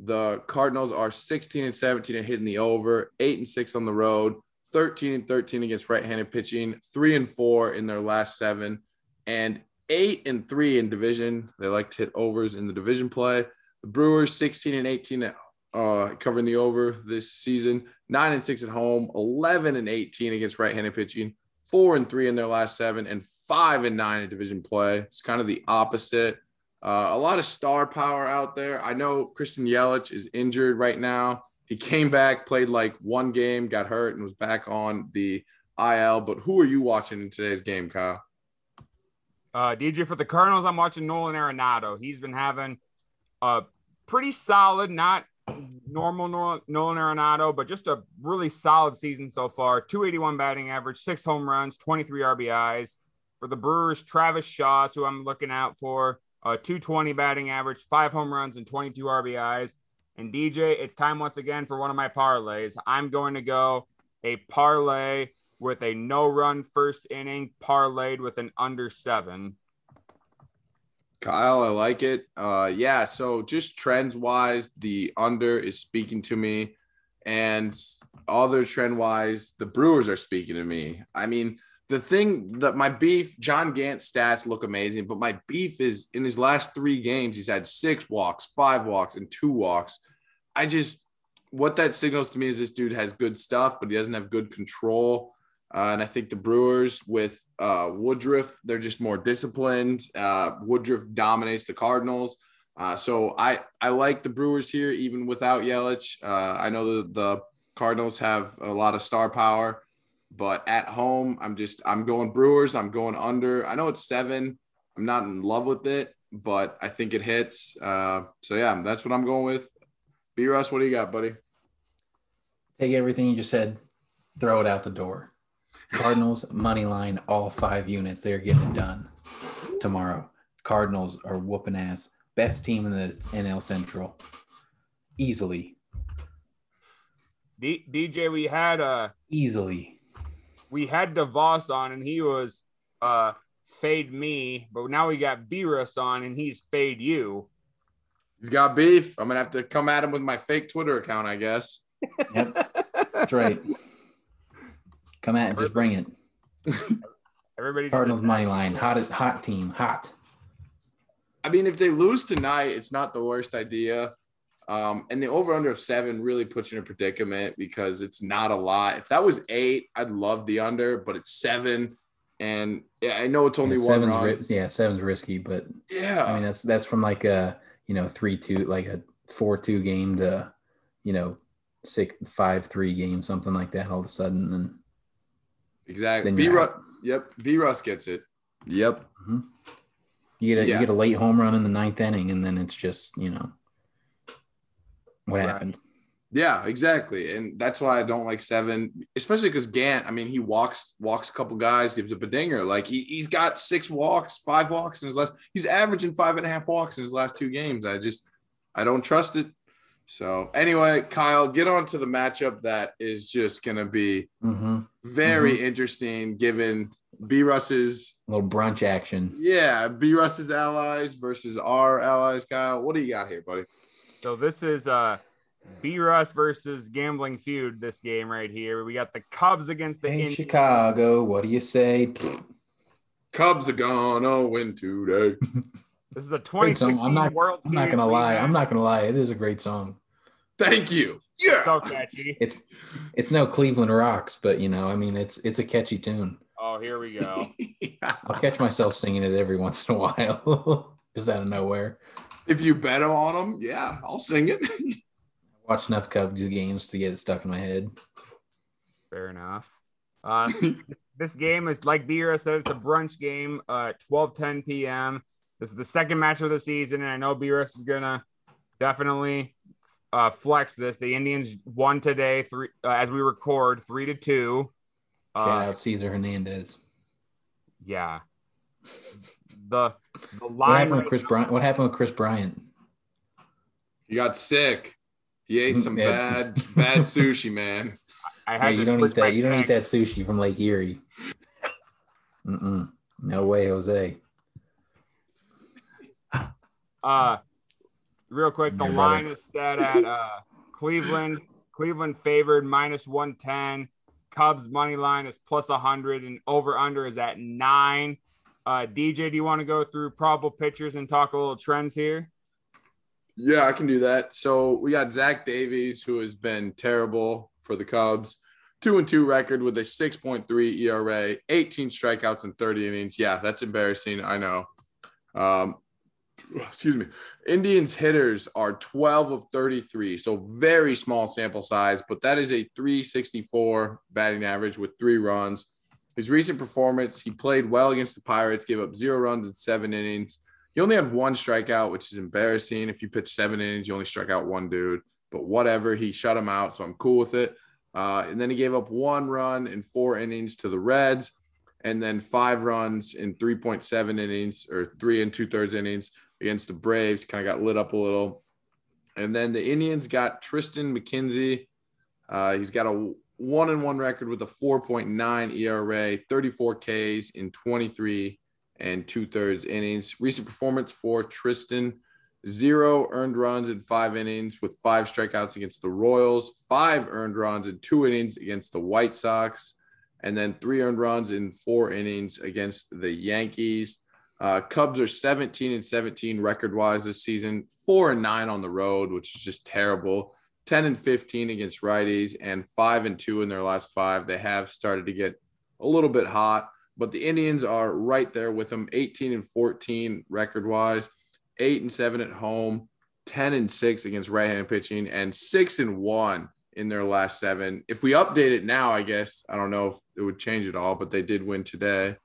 the Cardinals are 16 and 17 and hitting the over, 8 and 6 on the road, 13 and 13 against right-handed pitching, 3 and 4 in their last 7 and 8 and 3 in division. They like to hit overs in the division play. The Brewers 16 and 18 at uh, covering the over this season. Nine and six at home, 11 and 18 against right handed pitching, four and three in their last seven, and five and nine in division play. It's kind of the opposite. Uh, a lot of star power out there. I know Christian Yelich is injured right now. He came back, played like one game, got hurt, and was back on the IL. But who are you watching in today's game, Kyle? Uh, DJ for the Cardinals, I'm watching Nolan Arenado. He's been having a pretty solid, not normal Nolan Arenado, but just a really solid season so far. 281 batting average, six home runs, 23 RBIs. For the Brewers, Travis Shaw, who I'm looking out for, uh, 220 batting average, five home runs, and 22 RBIs. And DJ, it's time once again for one of my parlays. I'm going to go a parlay with a no run first inning parlayed with an under seven. Kyle, I like it. Uh, yeah. So just trends wise, the under is speaking to me, and other trend wise, the Brewers are speaking to me. I mean, the thing that my beef, John Gant stats look amazing, but my beef is in his last three games, he's had six walks, five walks, and two walks. I just what that signals to me is this dude has good stuff, but he doesn't have good control. Uh, and I think the Brewers with uh, Woodruff, they're just more disciplined. Uh, Woodruff dominates the Cardinals. Uh, so I, I like the Brewers here, even without Yelich. Uh, I know the, the Cardinals have a lot of star power, but at home, I'm just I'm going Brewers. I'm going under. I know it's seven. I'm not in love with it, but I think it hits. Uh, so yeah, that's what I'm going with. B Russ, what do you got, buddy? Take everything you just said, throw it out the door. Cardinals money line, all five units. They're getting it done tomorrow. Cardinals are whooping ass. Best team in the NL Central, easily. D- DJ, we had uh easily. We had DeVos on, and he was uh fade me, but now we got B Russ on, and he's fade you. He's got beef. I'm gonna have to come at him with my fake Twitter account, I guess. Yep, that's right. Come at it, just bring it. Everybody Cardinals money line, hot hot team, hot. I mean, if they lose tonight, it's not the worst idea. Um, and the over under of seven really puts you in a predicament because it's not a lot. If that was eight, I'd love the under, but it's seven. And yeah, I know it's only yeah, one seven's run. ri- yeah, seven's risky, but yeah. I mean that's that's from like a you know three two like a four two game to you know six five three game something like that all of a sudden and exactly. B you're Russ, yep. B Russ gets it. Yep. Mm-hmm. you get a Yeah. you get a late home run in the ninth inning and then it's just you know what Right. happened. Yeah, exactly. And that's why I don't like seven, especially because Gant, I mean, he walks, walks a couple guys, gives up a dinger. Like he, he's got six walks, five walks in his last, he's averaging five and a half walks in his last two games. I just, I don't trust it. So anyway, Kyle, get on to the matchup that is just going to be hmm very interesting given B Russ's, little brunch action. yeah, B Russ's allies versus our allies. Kyle, what do you got here, buddy? So this is uh B Russ versus Gambling Feud. This game right here. We got the Cubs against the Hey Indians. Chicago, what do you say? Cubs are gonna win today. This is a Great song. 2016 I'm not. World I'm not gonna lie. rematch. I'm not gonna lie. It is a great song. Thank you. Yeah. so catchy. It's it's no Cleveland Rocks, but you know, I mean, it's it's a catchy tune. Oh, here we go. I'll catch myself singing it every once in a while, just out of nowhere. If you bet on them, yeah, I'll sing it. I watch enough Cubs games to get it stuck in my head. Fair enough. Uh, this, this game is like B Russ said, it's a brunch game, uh, 12 10 p.m. This is the second match of the season, and I know B Russ is gonna definitely uh, flex this. The Indians won today, three uh, as we record, three to two. Shout Uh, out Cesar Hernandez. yeah. The the What line happened with Kris now- Bryant? What happened with Kris Bryant? You got sick. He ate some bad, bad sushi, man. I Yeah, had you don't eat that. You don't eat that sushi from Lake Erie. Mm-mm. No way, Jose. Uh, real quick, the Your line brother. is set at uh, Cleveland. Cleveland favored minus 110. Cubs money line is plus 100, and over under is at nine. Uh, DJ, do you want to go through probable pitchers and talk a little trends here? Yeah, I can do that. So we got Zach Davies, who has been terrible for the Cubs. Two and two record with a 6.3 ERA, 18 strikeouts in 30 innings. Yeah, that's embarrassing. I know. Um, excuse me. Indians hitters are 12 of 33, so very small sample size, but that is a 364 batting average with three runs. His recent performance, he played well against the Pirates, gave up zero runs in seven innings. He only had one strikeout, which is embarrassing. If you pitch seven innings, you only strike out one dude, but whatever. He shut him out, so I'm cool with it. Uh, and then he gave up one run in four innings to the Reds, and then five runs in 3.7 innings or three and two thirds innings against the Braves. Kind of got lit up a little. And then the Indians got Triston McKenzie. Uh, he's got a one and one record with a 4.9 ERA, 34 Ks in 23 and two thirds innings. Recent performance for Triston zero earned runs in five innings with five strikeouts against the Royals, five earned runs in two innings against the White Sox, and then three earned runs in four innings against the Yankees. Uh, Cubs are 17 and 17 record wise this season, four and nine on the road, which is just terrible. 10 and 15 against righties, and five and two in their last five. They have started to get a little bit hot, but the Indians are right there with them 18 and 14 record wise, eight and seven at home, 10 and six against right handed pitching, and six and one in their last seven. If we update it now, I guess I don't know if it would change it all, but they did win today.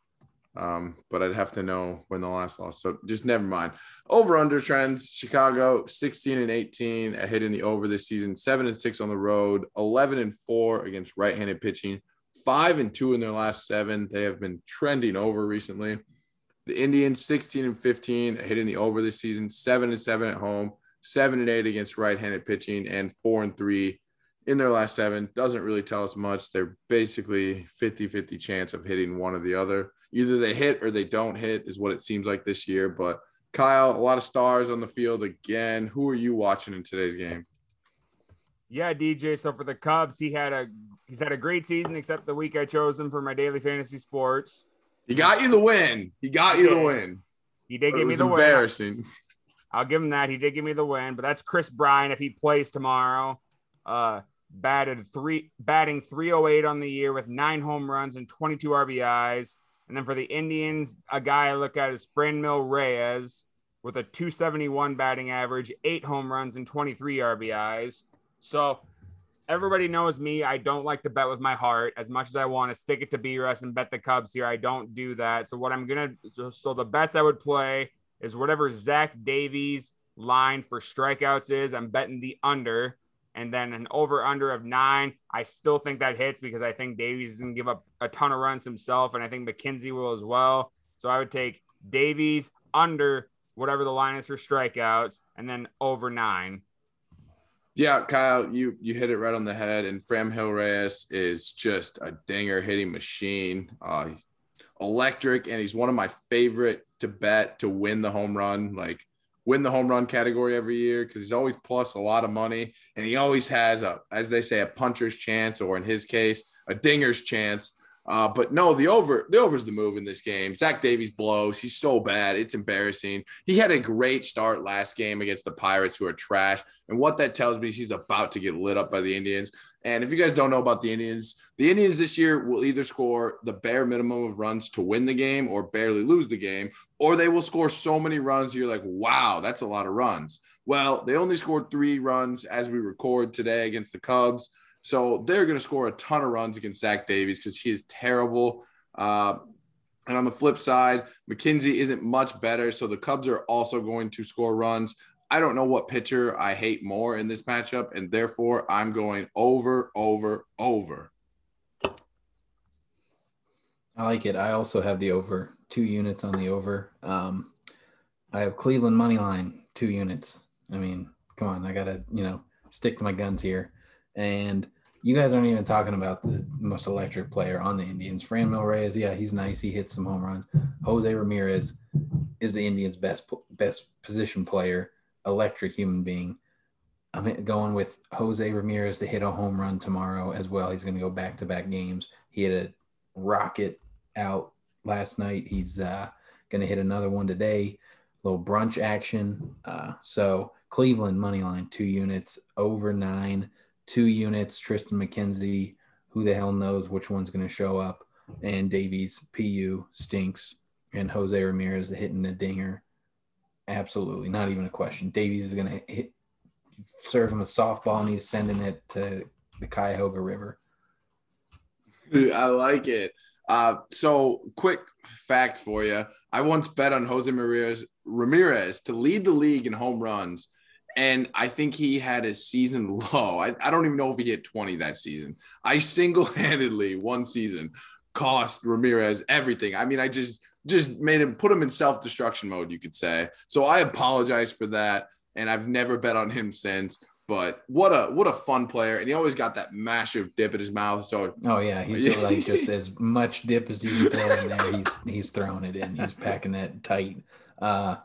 Um, but I'd have to know when the last loss. So just never mind. Over under trends Chicago 16 and 18 at hitting the over this season, seven and six on the road, 11 and four against right handed pitching, five and two in their last seven. They have been trending over recently. The Indians 16 and 15 at hitting the over this season, seven and seven at home, seven and eight against right handed pitching, and four and three in their last seven. Doesn't really tell us much. They're basically 50 50 chance of hitting one or the other. Either they hit or they don't hit, is what it seems like this year. But Kyle, a lot of stars on the field again. Who are you watching in today's game? Yeah, DJ. So for the Cubs, he had a he's had a great season, except the week I chose him for my daily fantasy sports. He got you the win. He got you the win. He did But give me the win. embarrassing. I'll give him that. He did give me the win, but that's Kris Bryant if he plays tomorrow. Uh, batted three, batting 308 on the year with nine home runs and 22 RBIs. And then for the Indians, a guy I look at is Franmil Reyes with a 271 batting average, eight home runs and 23 RBIs. So everybody knows me. I don't like to bet with my heart as much as I want to stick it to B and bet the Cubs here. I don't do that. So what I'm gonna so the bets I would play is whatever Zach Davies line for strikeouts is. I'm betting the under. And then an over under of nine. I still think that hits because I think Davies is going to give up a ton of runs himself. And I think McKenzie will as well. So I would take Davies under whatever the line is for strikeouts and then over nine. Yeah, Kyle, you you hit it right on the head. And Franmil Reyes is just a dinger hitting machine. Uh, electric, and he's one of my favorite to bet to win the home run, like win the home run category every year because he's always plus a lot of money, and he always has a, as they say, a puncher's chance, or in his case, a dinger's chance uh, but no, the over, the over's the move in this game. Zach Davies blows. He's so bad. It's embarrassing. He had a great start last game against the Pirates, who are trash. And what that tells me is he's about to get lit up by the Indians. And if you guys don't know about the Indians, the Indians this year will either score the bare minimum of runs to win the game or barely lose the game, or they will score so many runs you're like, wow, that's a lot of runs. Well, they only scored three runs as we record today against the Cubs. So they're going to score a ton of runs against Zach Davies because he is terrible. Uh, and on the flip side, McKenzie isn't much better. So the Cubs are also going to score runs. I don't know what pitcher I hate more in this matchup. And therefore, I'm going over, over, over. I like it. I also have the over, two units on the over. Um, I have Cleveland money line, two units. I mean, come on, I got to, you know, stick to my guns here. And you guys aren't even talking about the most electric player on the Indians. Franmil Reyes, yeah, he's nice. He hits some home runs. Jose Ramirez is the Indians' best best position player, electric human being. I'm going with Jose Ramirez to hit a home run tomorrow as well. He's going to go back to back games. He had a rocket out last night. He's uh, going to hit another one today. A little brunch action. Uh, so Cleveland money line two units over nine two units, Triston McKenzie, who the hell knows which one's going to show up, and Davies, PU, stinks, and Jose Ramirez hitting a dinger. Absolutely, not even a question. Davies is going to hit, serve him a softball, and he's sending it to the Cuyahoga River. I like it. Uh, so, quick fact for you: I once bet on Jose Ramirez, Ramirez to lead the league in home runs and I think he had a season low. I, I don't even know if he hit 20 that season. I single handedly one season cost Ramirez everything. I mean, I just just made him put him in self destruction mode, you could say. So I apologize for that, and I've never bet on him since. But what a what a fun player, and he always got that massive dip in his mouth. So oh yeah, he's like just as much dip as you can throw in there. He's he's throwing it in. He's packing that tight. Uh,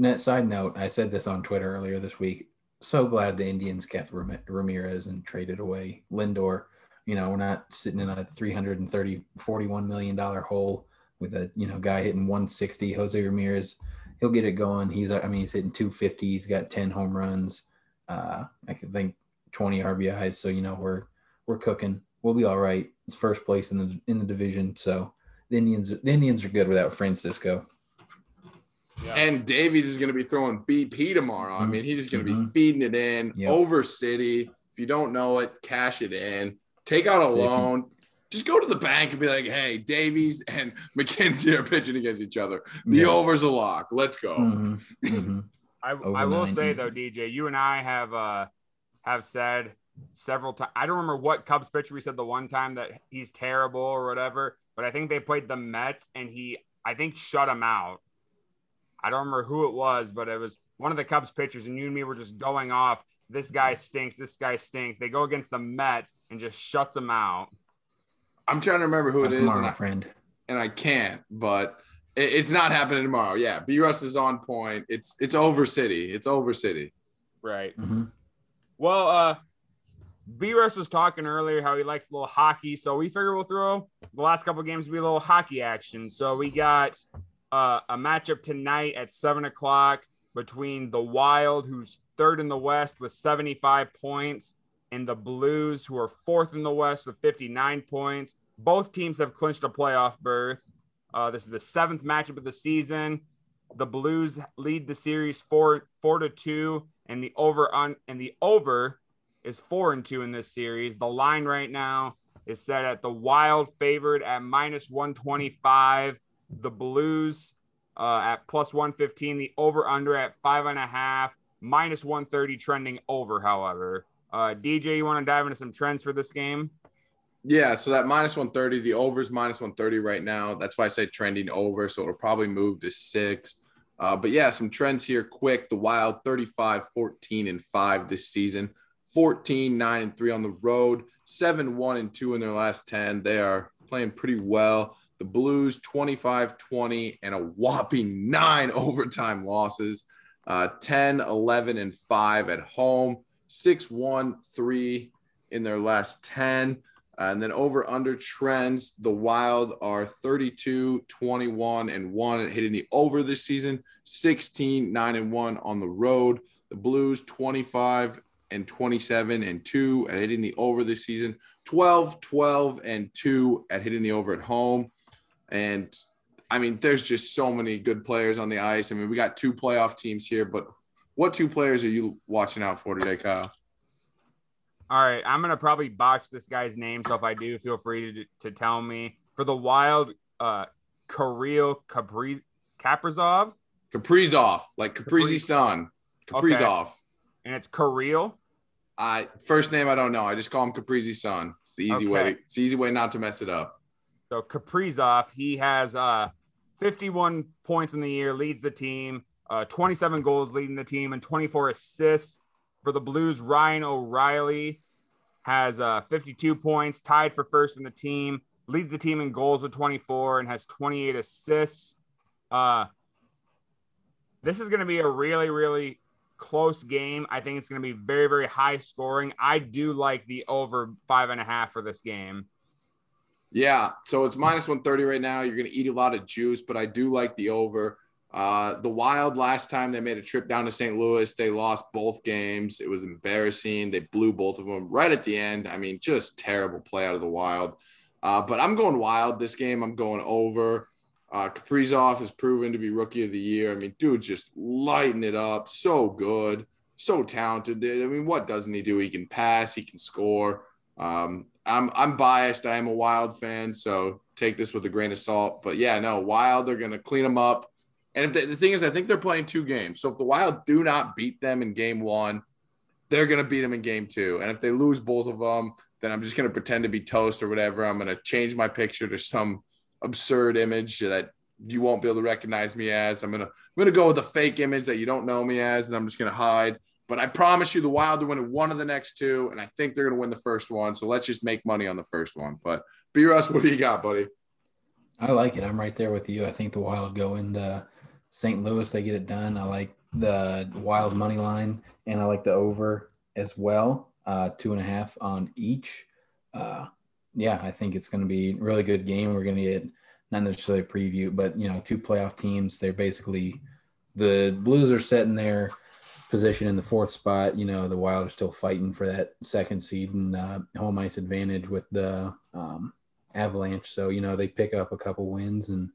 Net side note, I said this on Twitter earlier this week. So glad the Indians kept Ramirez and traded away Lindor. You know, we're not sitting in a 330, 41 million dollar hole with a you know guy hitting 160. Jose Ramirez, he'll get it going. He's I mean he's hitting 250. He's got 10 home runs. Uh, I think 20 RBIs. So you know we're we're cooking. We'll be all right. It's first place in the in the division. So the Indians the Indians are good without Francisco. And Davies is going to be throwing BP tomorrow. I mean, he's just going to mm-hmm. be feeding it in yep. over City. If you don't know it, cash it in. Take out a loan. Just go to the bank and be like, "Hey, Davies and McKenzie are pitching against each other. The yeah. over's a lock. Let's go." Mm-hmm. Mm-hmm. I, I will say though, DJ, you and I have uh have said several times. I don't remember what Cubs pitcher we said the one time that he's terrible or whatever, but I think they played the Mets and he I think shut him out. I don't remember who it was, but it was one of the Cubs pitchers, and you and me were just going off. This guy stinks. This guy stinks. They go against the Mets and just shuts them out. I'm trying to remember who it is, tomorrow, and I, friend, and I can't. But it, it's not happening tomorrow. Yeah, B Russ is on point. It's it's over City. It's over City. Right. Mm-hmm. Well, uh, B Russ was talking earlier how he likes a little hockey, so we figure we'll throw the last couple games be a little hockey action. So we got uh, a matchup tonight at seven o'clock. between the Wild, who's third in the West with 75 points, and the Blues, who are fourth in the West with 59 points. Both teams have clinched a playoff berth. Uh, this is the seventh matchup of the season. The Blues lead the series four four to two, and the over on and the over is four and two in this series. The line right now is set at the Wild favored at minus 125. The Blues uh, at plus 115. The over under at five and a half, minus 130 trending over, however. Uh, DJ, you want to dive into some trends for this game? Yeah, so that minus 130, the over is minus 130 right now. That's why I say trending over. So it'll probably move to six. Uh, but yeah, some trends here quick. The Wild 35, 14, and 5 this season, 14, 9, and 3 on the road, 7, 1, and 2 in their last 10. They are playing pretty well. The Blues 25, 20, and a whopping nine overtime losses, uh, 10, 11, and 5 at home, 6, 1, 3 in their last 10. And then over under trends, the Wild are 32, 21, and 1 at hitting the over this season, 16, 9, and 1 on the road. The Blues 25 and 27 and 2 at hitting the over this season, 12, 12, and 2 at hitting the over at home. And I mean, there's just so many good players on the ice. I mean, we got two playoff teams here, but what two players are you watching out for today, Kyle? All right, I'm gonna probably botch this guy's name, so if I do, feel free to, to tell me. For the Wild, uh, Kirill Kaprizov. Kaprizov, Kaprizov, like Caprizi's son, Kaprizov, okay. and it's Kirill. I first name I don't know. I just call him Caprizi's son. It's the easy Okay. way. To, it's the easy way not to mess it up. So Kaprizov, he has uh 51 points in the year, leads the team, uh 27 goals leading the team, and 24 assists for the Blues. Ryan O'Reilly has uh 52 points, tied for first in the team, leads the team in goals with 24 and has 28 assists. Uh this is going to be a really, really close game. I think it's going to be very, very high scoring. I do like the over five and a half for this game. Yeah, so it's minus 130 right now. You're going to eat a lot of juice, but I do like the over. Uh, the Wild last time they made a trip down to St. Louis, they lost both games. It was embarrassing. They blew both of them right at the end. I mean, just terrible play out of the Wild. Uh, but I'm going Wild this game. I'm going over. Uh, Kaprizov has proven to be rookie of the year. I mean, dude, just lighting it up. So good, so talented. I mean, what doesn't he do? He can pass. He can score. Um, I'm I'm biased. I am a Wild fan, so take this with a grain of salt. But yeah, no, Wild. They're gonna clean them up. And if they, the thing is, I think they're playing two games. So if the Wild do not beat them in game one, they're gonna beat them in game two. And if they lose both of them, then I'm just gonna pretend to be toast or whatever. I'm gonna change my picture to some absurd image that you won't be able to recognize me as. I'm gonna I'm gonna go with a fake image that you don't know me as, and I'm just gonna hide. But I promise you, the Wild are winning one of the next two, and I think they're gonna win the first one. So let's just make money on the first one. But B Russ, what do you got, buddy? I like it. I'm right there with you. I think the Wild go into St. Louis. They get it done. I like the Wild money line, and I like the over as well. Uh, two and a half on each. Uh, yeah, I think it's going to be a really good game. We're going to get not necessarily a preview, but you know, two playoff teams. They're basically the Blues are setting their position in the fourth spot. You know, the Wild are still fighting for that second seed and uh, home ice advantage with the um, Avalanche. So you know, they pick up a couple wins and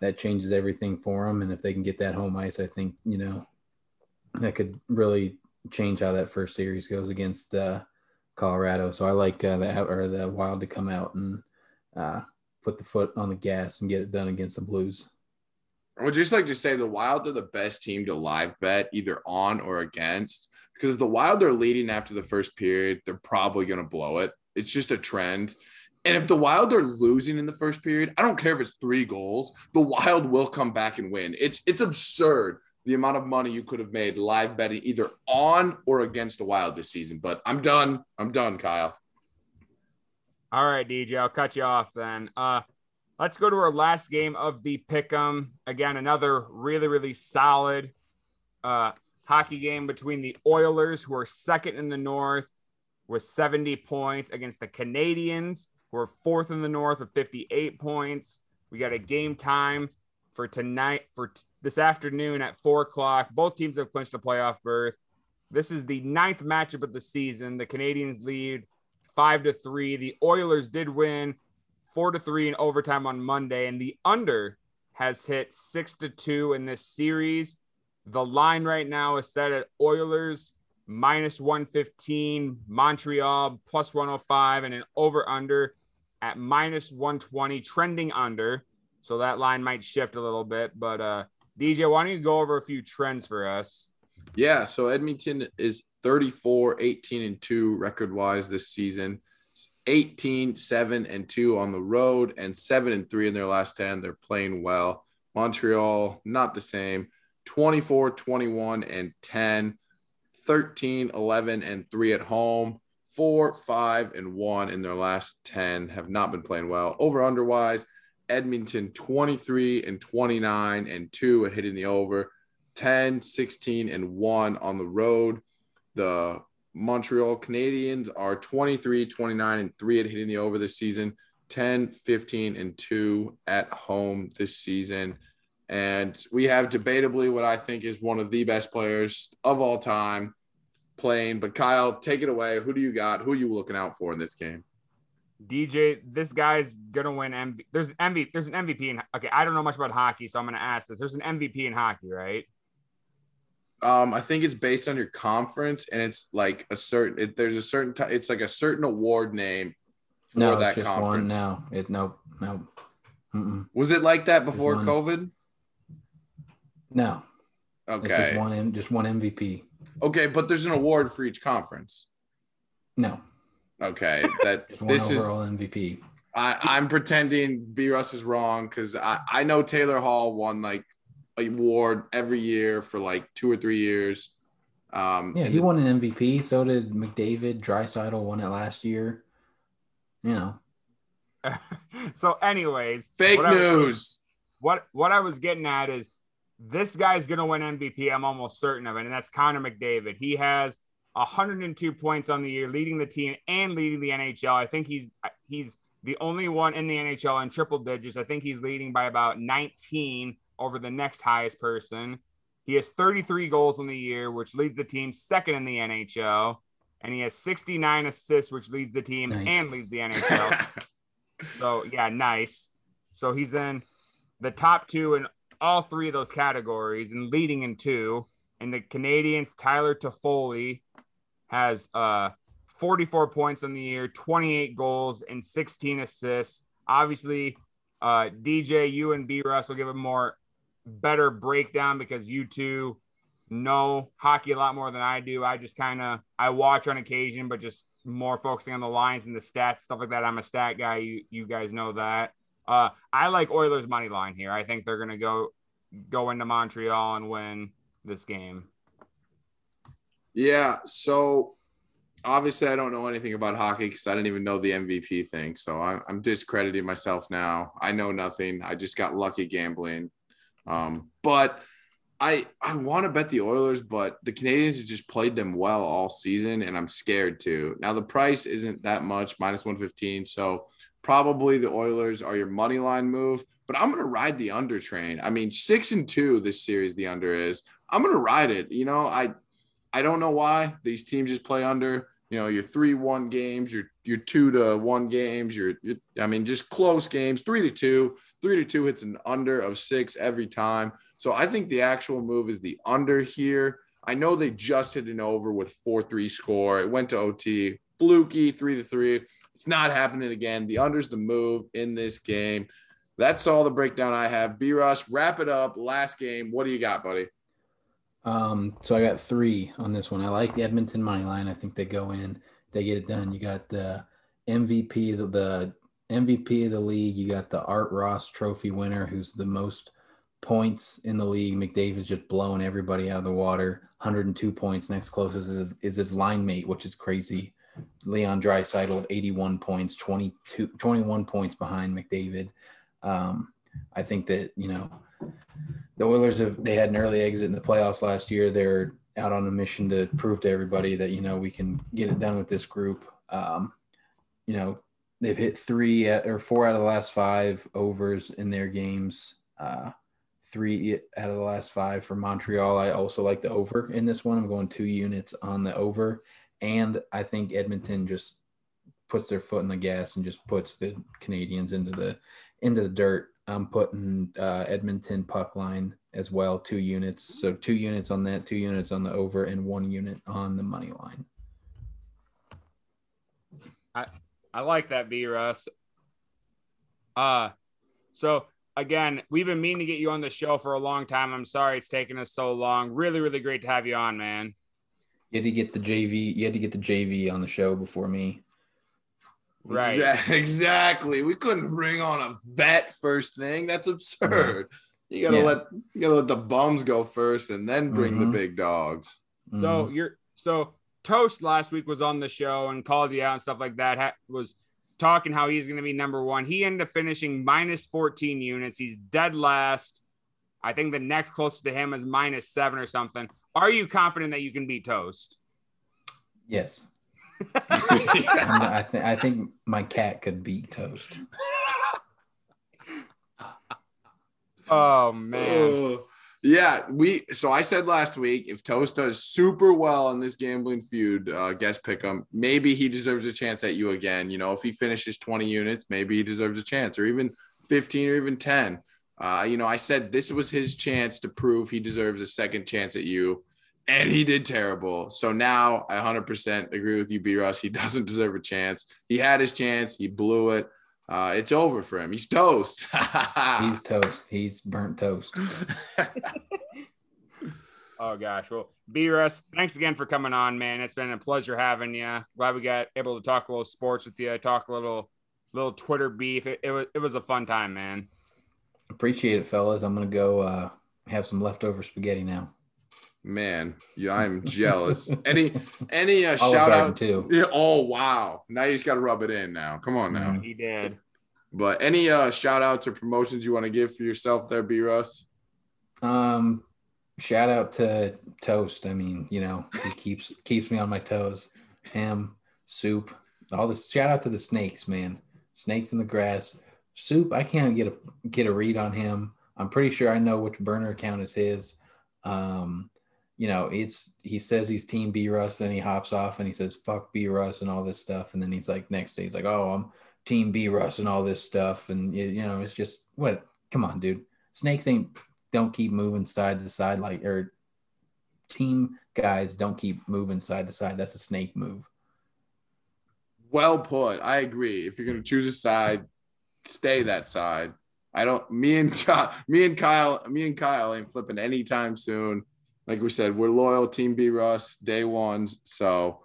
that changes everything for them. And if they can get that home ice, I think you know that could really change how that first series goes against uh, Colorado. So I like uh, the or the Wild to come out and uh, put the foot on the gas and get it done against the Blues. I would just like to say the Wild are the best team to live bet either on or against because if the Wild are leading after the first period, they're probably going to blow it. It's just a trend. And if the Wild are losing in the first period, I don't care if it's three goals, the Wild will come back and win. It's it's absurd the amount of money you could have made live betting either on or against the Wild this season. But I'm done. I'm done, Kyle. All right, DJ, I'll cut you off then. Uh, let's go to our last game of the pick'em. Again, another really, really solid uh, hockey game between the Oilers, who are second in the North with 70 points, against the Canadiens, who are fourth in the North with 58 points. We got a game time for tonight for t- this afternoon at four o'clock. Both teams have clinched a playoff berth. This is the ninth matchup of the season. The Canadiens lead five to three. The Oilers did win four to three in overtime on Monday, and the under has hit six to two in this series. The line right now is set at Oilers minus 115, Montreal plus 105, and an over under at minus 120, trending under. So that line might shift a little bit. But uh DJ, why don't you go over a few trends for us? Yeah, so Edmonton is 34, 18, and 2 record wise this season. 18, 7, and 2 on the road, and 7 and 3 in their last 10. They're playing well. Montreal, not the same. 24, 21, and 10. 13, 11, and 3 at home. 4, 5, and 1 in their last 10 have not been playing well. Over underwise, Edmonton 23 and 29 and 2 at hitting the over. 10, 16, and 1 on the road. The Montreal Canadiens are 23, 29, and 3 at hitting the over this season. 10, 15, and 2 at home this season. And we have debatably what I think is one of the best players of all time playing. But Kyle, take it away. Who do you got? Who are you looking out for in this game? DJ, this guy's gonna win MVP. There's MVP. There's an MVP in. Okay, I don't know much about hockey, so I'm gonna ask this. There's an MVP in hockey, right? Um, I think it's based on your conference, and it's like a certain. It, there's a certain. T- it's like a certain award name for No, that conference. one now. It no no. Mm-mm. Was it like that before. COVID? No. Okay. just one just one MVP. Okay, but there's an award for each conference. No. Okay, that this is. overall MVP. I, I'm pretending B Russ is wrong because I, I know Taylor Hall won like award every year for like two or three years. Um, Yeah, he the- won an MVP. So did McDavid. Draisaitl won it last year. You know, so, anyways, fake what I- news. what what I was getting at is this guy's gonna win MVP. I'm almost certain of it, and that's Connor McDavid. He has 102 points on the year, leading the team and leading the NHL. I think he's he's the only one in the NHL in triple digits. I think he's leading by about 19 over the next highest person. He has 33 goals in the year, which leads the team second in the NHL, and he has 69 assists, which leads the team Nice. and leads the NHL. So yeah, nice. So he's in the top two in all three of those categories and leading in two. And the Canadiens, Tyler Toffoli has uh 44 points in the year, 28 goals, and 16 assists. Obviously, uh DJ, you and B Russ will give him more better breakdown because you two know hockey a lot more than I do. I just kind of I watch on occasion, but just more focusing on the lines and the stats, stuff like that. I'm a stat guy. You you guys know that. Uh, I like Oilers money line here. I think they're gonna go go into Montreal and win this game. Yeah. So obviously, I don't know anything about hockey because I didn't even know the MVP thing. So I'm, I'm discrediting myself now. I know nothing. I just got lucky gambling. Um, but I I want to bet the Oilers, but the Canadiens have just played them well all season, and I'm scared to. Now the price isn't that much, minus 115. So probably the Oilers are your money line move. But I'm gonna ride the under train. I mean, six and two this series, the under is. I'm gonna ride it. You know, I I don't know why these teams just play under. You know, your three one games, your your two to one games, your, your I mean, just close games, three to two, three to two hits an under of six every time. So I think the actual move is the under here. I know they just hit an over with four three score. It went to OT, fluky three to three. It's not happening again. The under's the move in this game. That's all the breakdown I have. B Russ, wrap it up. Last game. What do you got, buddy? Um, so I got three on this one. I like the Edmonton money line. I think they go in, they get it done. You got the MVP, the, the MVP of the league. You got the Art Ross Trophy winner, who's the most points in the league. McDavid's just blowing everybody out of the water. 102 points. Next closest is, is his line mate, which is crazy. Leon Draisaitl at 81 points, 22, 21 points behind McDavid. Um, I think that you know the Oilers have they had an early exit in the playoffs last year. They're out on a mission to prove to everybody that you know we can get it done with this group. Um, you know they've hit three or four out of the last five overs in their games. Uh, three out of the last five for Montreal. I also like the over in this one. I'm going two units on the over. And I think Edmonton just puts their foot in the gas and just puts the Canadiens into the into the dirt. I'm putting uh, Edmonton puck line as well, two units. So two units on that, two units on the over, and one unit on the money line. I like that, B Russ. Uh so again, we've been meaning to get you on the show for a long time. I'm sorry it's taken us so long. Really, really great to have you on, man. You had to get the JV. You had to get the JV on the show before me. Right. Exactly. We couldn't bring on a vet first thing. That's absurd. You gotta Yeah. let you gotta let the bums go first and then bring Mhm. the big dogs. Mhm. So you're so Toast last week was on the show and called you out and stuff like that. Ha- was talking how he's going to be number one. He ended up finishing minus 14 units. He's dead last. I think the next closest to him is minus seven or something. Are you confident that you can beat Toast? yes, I'm not- I think I think my cat could beat Toast. Oh man. Oh, yeah, we. So I said last week, if Toast does super well in this gambling feud, uh, guest pick him. Maybe he deserves a chance at you again. You know, if he finishes twenty units, maybe he deserves a chance, or even fifteen, or even ten. Uh, you know, I said this was his chance to prove he deserves a second chance at you, and he did terrible. So now I 100% agree with you, B. Russ. He doesn't deserve a chance. He had his chance, he blew it. Uh, it's over for him. He's toast. He's toast. He's burnt toast. Oh gosh. Well, B Russ, thanks again for coming on, man. It's been a pleasure having you. Glad we got able to talk a little sports with you, talk a little little Twitter beef. It, it was it was a fun time, man. Appreciate it, fellas. I'm gonna go uh, have some leftover spaghetti now. Man, yeah, I'm jealous. Any any uh, shout out? too. Yeah, oh wow! Now you just got to rub it in. Now, come on now. Mhm. He did. But any uh, shout outs or promotions you want to give for yourself there, B. Russ? Um, shout out to Toast. I mean, you know, he keeps keeps me on my toes. Him, soup, all this. Shout out to the snakes, man. Snakes in the grass. Soup. I can't get a get a read on him. I'm pretty sure I know which burner account is his. Um, you know, it's he says he's team B Russ, then he hops off and he says fuck B Russ and all this stuff, and then he's like next day he's like, oh, I'm team B Russ and all this stuff, and you, you know, it's just what? Come on, dude. Snakes ain't don't keep moving side to side like or team guys don't keep moving side to side. That's a snake move. Well put. I agree. If you're gonna choose a side, stay that side. I don't. Me and me and Kyle, me and Kyle ain't flipping anytime soon. Like we said, we're loyal Team B Russ day ones. So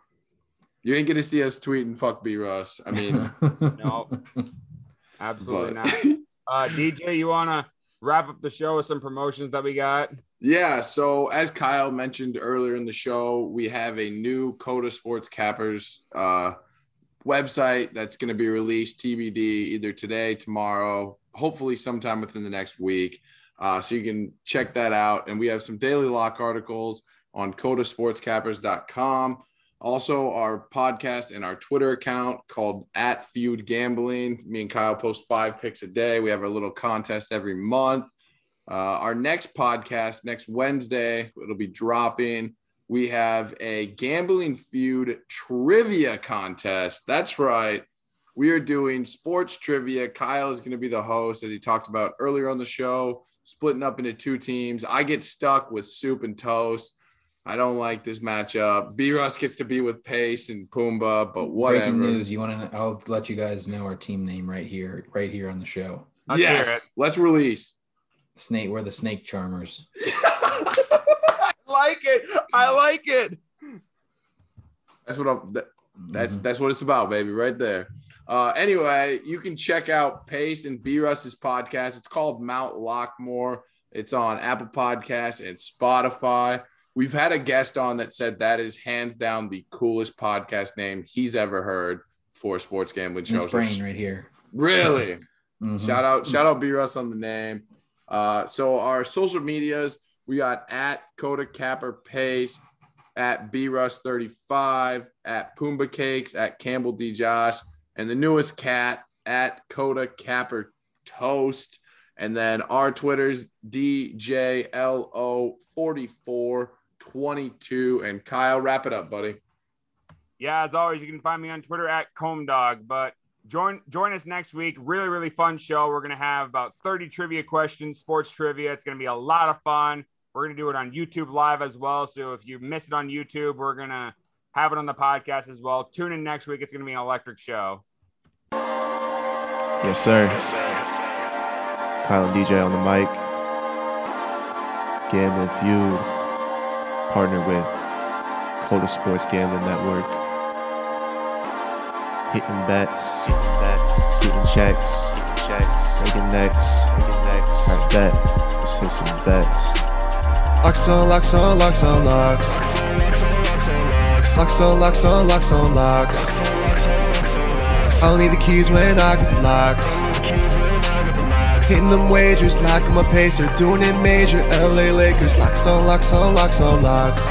you ain't gonna see us tweeting "fuck B Russ." I mean, No, absolutely but- not. Uh, DJ, you wanna wrap up the show with some promotions that we got? Yeah. So as Kyle mentioned earlier in the show, we have a new Coda Sports Cappers uh, website that's going to be released TBD either today, tomorrow, hopefully sometime within the next week. Uh, so you can check that out. And we have some daily lock articles on codasportscappers.com. Also, our podcast and our Twitter account called at Feud Gambling. Me and Kyle post five picks a day. We have a little contest every month. Uh, our next podcast next Wednesday, it'll be dropping. We have a gambling feud trivia contest. That's right. We are doing sports trivia. Kyle is going to be the host, as he talked about earlier on the show, splitting up into two teams. I get stuck with soup and toast. I don't like this matchup. B Russ gets to be with Pace and Pumbaa, but whatever. Breaking news. You want to? I'll let you guys know our team name right here, right here on the show. Let's hear yes, it. let's release. Snake. We're the Snake Charmers. I like it. I like it. That's what I'm. That, That's Mhm. that's what it's about, baby, right there. Uh, anyway, you can check out Pace and B Russ's podcast. It's called Mount Lockmore. It's on Apple Podcasts and Spotify. We've had a guest on that said that is hands down the coolest podcast name he's ever heard for sports gambling shows. this So brain right here. Really? Mhm. Shout out, shout out B Russ on the name. Uh, so our social medias, we got at Coda Capper Pace, at B Russ 35, at Pumbaa Cakes, at Campbell D Josh, and the newest cat at Coda Capper Toast. And then our Twitter's DJLO4422. And Kyle, wrap it up, buddy. Yeah, as always, you can find me on Twitter at Comedog. But join join us next week. Really, really fun show. We're gonna have about 30 trivia questions, sports trivia. It's gonna be a lot of fun. We're gonna do it on YouTube live as well. So if you miss it on YouTube, we're gonna have it on the podcast as well. Tune in next week. It's gonna be an electric show. Yes, sir. Kyle and DJ on the mic. Gambling Feud. Partnered with Coda Sports Gambling Network. Hitting bets. Hitting bets. Getting checks. hitting checks. Making necks. Making necks. Alright, bet. Let's hit some bets. Locks on, locks on, locks on, locks. Locks on, locks on, locks on, locks. I don't need the keys when I get the locks. Hitting them wagers I'm a pacer, doing it major. LA Lakers, locks on, locks on, locks on, locks.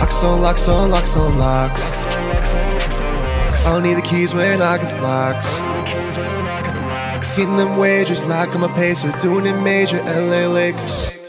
Locks on, locks on, locks on, locks. I don't need the keys when I get the locks. Hitting them wagers I'm a pacer, doing it major. LA Lakers.